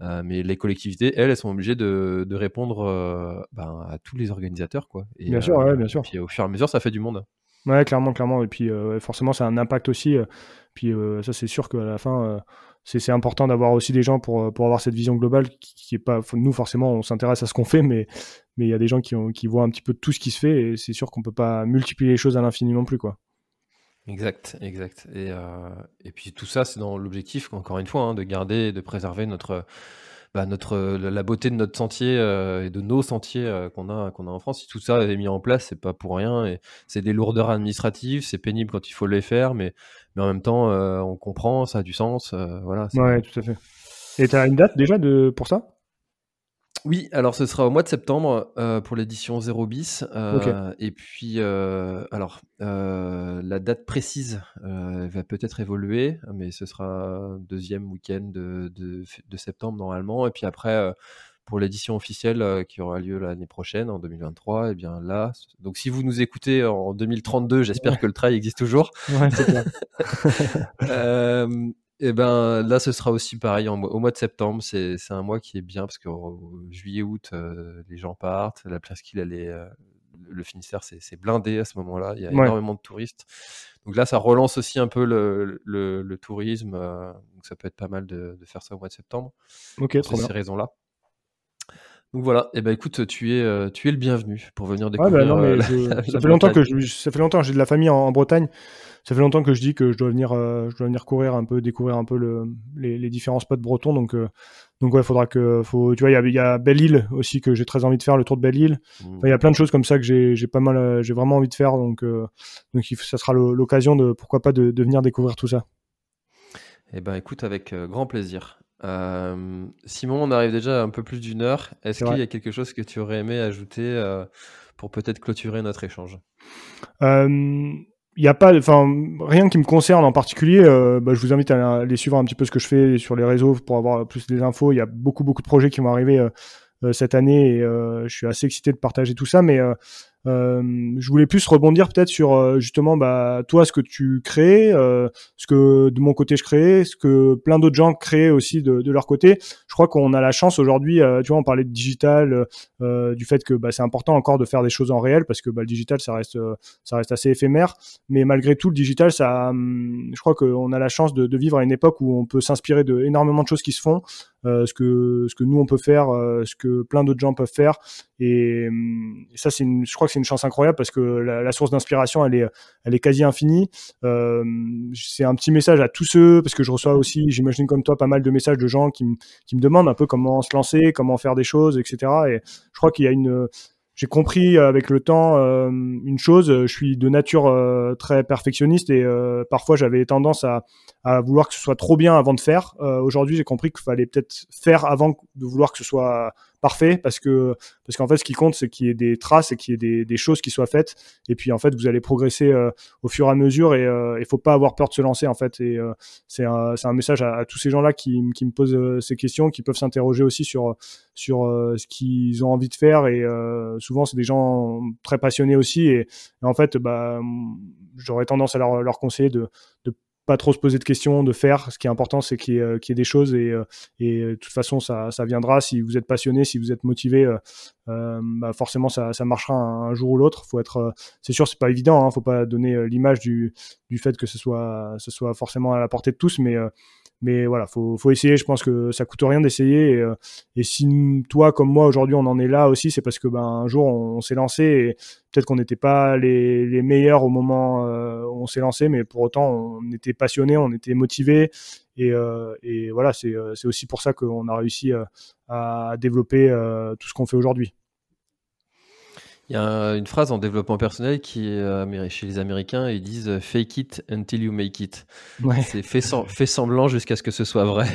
Euh, mais les collectivités, elles, elles sont obligées de, de répondre euh, ben, à tous les organisateurs, quoi. Et, Bien sûr, euh, ouais, bien sûr. Puis au fur et à mesure, ça fait du monde. Ouais, clairement, clairement. Et puis, forcément, ça a un impact aussi. puis, ça, c'est sûr qu'à la fin, c'est important d'avoir aussi des gens pour, pour avoir cette vision globale qui, qui est pas. Nous, forcément, on s'intéresse à ce qu'on fait, mais mais il y a des gens qui, ont, qui voient un petit peu tout ce qui se fait. Et c'est sûr qu'on peut pas multiplier les choses à l'infini non plus, quoi. Exact, exact. Et, euh, et puis tout ça, c'est dans l'objectif, encore une fois, hein, de garder et de préserver notre, bah, notre, la beauté de notre sentier euh, et de nos sentiers euh, qu'on a, qu'on a en France. Si tout ça est mis en place, c'est pas pour rien. Et c'est des lourdeurs administratives, c'est pénible quand il faut les faire, mais, mais en même temps, euh, on comprend, ça a du sens. euh, voilà. Ouais, tout à fait. Et tu as une date déjà de, pour ça? Oui, alors ce sera au mois de septembre euh, pour l'édition 0 bis. euh, Et puis, euh, alors, euh, la date précise euh, va peut-être évoluer, mais ce sera deuxième week-end de, de, de septembre normalement. Et puis après, euh, pour l'édition officielle qui aura lieu l'année prochaine, en 2023, et bien là, donc si vous nous écoutez en 2032, j'espère que le trail existe toujours. Ouais, et ben là, ce sera aussi pareil en au mois de septembre. C'est un mois qui est bien parce qu'en juillet-août, euh, les gens partent. La presqu'île, elle est, euh, le Finistère, c'est blindé à ce moment-là. Il y a Ouais. énormément de touristes. Donc là, ça relance aussi un peu le, le, le tourisme. euh, donc ça peut être pas mal de, de faire ça au mois de septembre Ok, pour ces raisons-là. Donc voilà. Et ben écoute, tu es, euh, tu es le bienvenu pour venir Ouais, découvrir. bah non, mais euh, je- la- ça la fait longtemps que je, ça fait longtemps que j'ai de la famille en, en Bretagne. Ça fait longtemps que je dis que je dois venir, euh, je dois venir courir un peu, découvrir un peu le, les, les différents spots bretons. Donc, euh, donc ouais, faudra que, faut, tu vois, il y a, il y a Belle-Île aussi que j'ai très envie de faire, le tour de Belle-Île. Mm. Enfin, il y a plein de choses comme ça que j'ai, pas mal, j'ai vraiment envie de faire. Donc, euh, donc ça sera l'occasion de, pourquoi pas, de, de venir découvrir tout ça. Eh ben, écoute, avec grand plaisir. Euh, Simon, on arrive déjà à un peu plus d'une heure. Est-ce qu'il y a quelque chose que tu aurais aimé ajouter euh, pour peut-être clôturer notre échange? Euh, Il y a pas, enfin, rien qui me concerne en particulier. euh, bah, je vous invite à aller suivre un petit peu ce que je fais sur les réseaux pour avoir plus des infos. Il y a beaucoup, beaucoup de projets qui vont arriver euh, cette année et euh, je suis assez excité de partager tout ça. Mais je voulais plus rebondir peut-être sur euh, justement, bah, toi, ce que tu crées, euh, ce que de mon côté je crée, ce que plein d'autres gens créent aussi de, leur côté. Je crois qu'on a la chance aujourd'hui, euh, tu vois, on parlait de digital, euh, du fait que bah, c'est important encore de faire des choses en réel parce que bah, le digital, ça reste, euh, ça reste assez éphémère mais malgré tout, le digital, ça, hum, je crois qu'on a la chance de, de vivre à une époque où on peut s'inspirer de énormément de choses qui se font, euh, ce que ce que nous on peut faire, euh, ce que plein d'autres gens peuvent faire, et, hum, ça c'est, je crois que c'est une chance incroyable parce que la, source d'inspiration, elle est, elle est quasi infinie. Euh, c'est un petit message à tous ceux parce que je reçois aussi, j'imagine comme toi, pas mal de messages de gens qui, qui me demandent un peu comment se lancer, comment faire des choses, etc. Et je crois qu'il y a une j'ai compris euh, avec le temps euh, une chose, euh, je suis de nature très perfectionniste et parfois j'avais tendance à, vouloir que ce soit trop bien avant de faire. Aujourd'hui, j'ai compris qu'il fallait peut-être faire avant de vouloir que ce soit parfait parce que parce qu'en fait, ce qui compte, c'est qu'il y ait des traces et qu'il y ait des, des choses qui soient faites. Et puis en fait, vous allez progresser euh, au fur et à mesure et euh, il faut pas avoir peur de se lancer en fait. Et euh, c'est un, message à, tous ces gens-là qui, qui me posent ces questions, qui peuvent s'interroger aussi sur sur ce qu'ils ont envie de faire et souvent c'est des gens très passionnés aussi et, et en fait bah j'aurais tendance à leur, leur conseiller de, de pas trop se poser de questions, de faire. Ce qui est important, c'est qu'il y, ait, euh, des choses et, euh, et de toute façon, ça, ça viendra. Si vous êtes passionné, si vous êtes motivé, euh, euh, bah forcément, ça, ça marchera un, jour ou l'autre. Faut être, euh, c'est sûr, c'est pas évident. Hein, faut pas donner euh, l'image du, du fait que ce soit, ce soit forcément à la portée de tous, mais euh, mais voilà, faut, faut essayer. Je pense que ça coûte rien d'essayer. Et, euh, si toi, comme moi, aujourd'hui, on en est là aussi, c'est parce que ben, un jour, on, s'est lancé et peut-être qu'on n'était pas les, meilleurs au moment euh, où on s'est lancé, mais pour autant, on était passionné, on était motivé. Et, euh, et voilà, c'est aussi pour ça qu'on a réussi à développer tout ce qu'on fait aujourd'hui. Il y a une phrase en développement personnel qui est euh, chez les Américains, ils disent euh, fake it until you make it. C'est fait, semblant jusqu'à ce que ce soit vrai.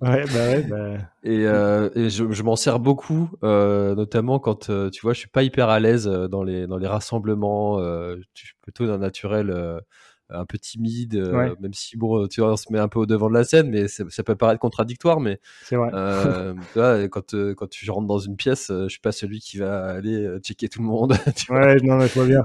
Ouais, bah ouais, bah... Et, euh, je, m'en sers beaucoup, notamment quand tu vois, je suis pas hyper à l'aise dans les, dans les rassemblements, je suis plutôt d'un naturel un peu timide, euh, même si bon, tu vois, on se met un peu au devant de la scène, mais ça peut paraître contradictoire, mais vrai. Euh, tu vois, quand euh, quand tu rentres dans une pièce, je suis pas celui qui va aller checker tout le monde. tu ouais, non, mais je vois bien.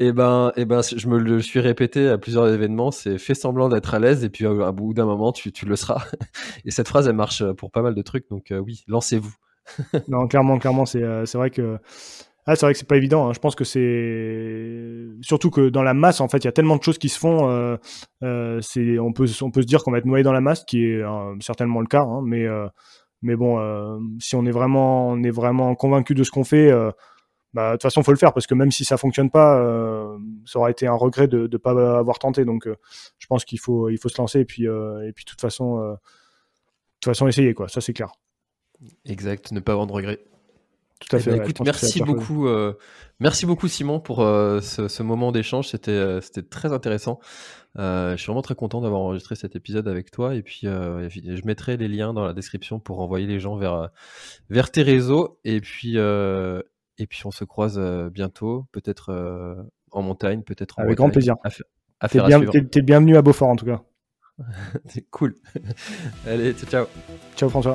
Et eh ben, et eh ben, je me le suis répété à plusieurs événements. C'est fait semblant d'être à l'aise, et puis à bout d'un moment, tu, tu le seras. et cette phrase, elle marche pour pas mal de trucs. Donc oui, lancez-vous. non, clairement, clairement, c'est c'est vrai que ah, c'est vrai que c'est pas évident. Hein. Je pense que c'est surtout que dans la masse, en fait, il y a tellement de choses qui se font. Euh, euh, on peut, on peut se dire qu'on va être noyé dans la masse, qui est euh, certainement le cas. Hein, mais, euh, mais bon, si on est vraiment, on est vraiment convaincu de ce qu'on fait, bah, de toute façon, faut le faire parce que même si ça fonctionne pas, ça aurait été un regret de ne pas avoir tenté. Donc, je pense qu'il faut, il faut se lancer et puis, et puis, de toute façon, de toute façon, essayer quoi. Ça, c'est clair. Exact. Ne pas avoir de regrets. Tout à eh. Ben, écoute, merci beaucoup, euh, merci beaucoup Simon pour euh, ce, moment d'échange. C'était euh, c'était très intéressant. je suis vraiment très content d'avoir enregistré cet épisode avec toi. Et puis, je mettrai les liens dans la description pour envoyer les gens vers vers tes réseaux. Et puis et puis on se croise bientôt, peut-être en montagne, peut-être avec grand plaisir. À, t'es, bien, t'es bienvenu à Beaufort en tout cas. C'est cool. Allez, ciao. Ciao François.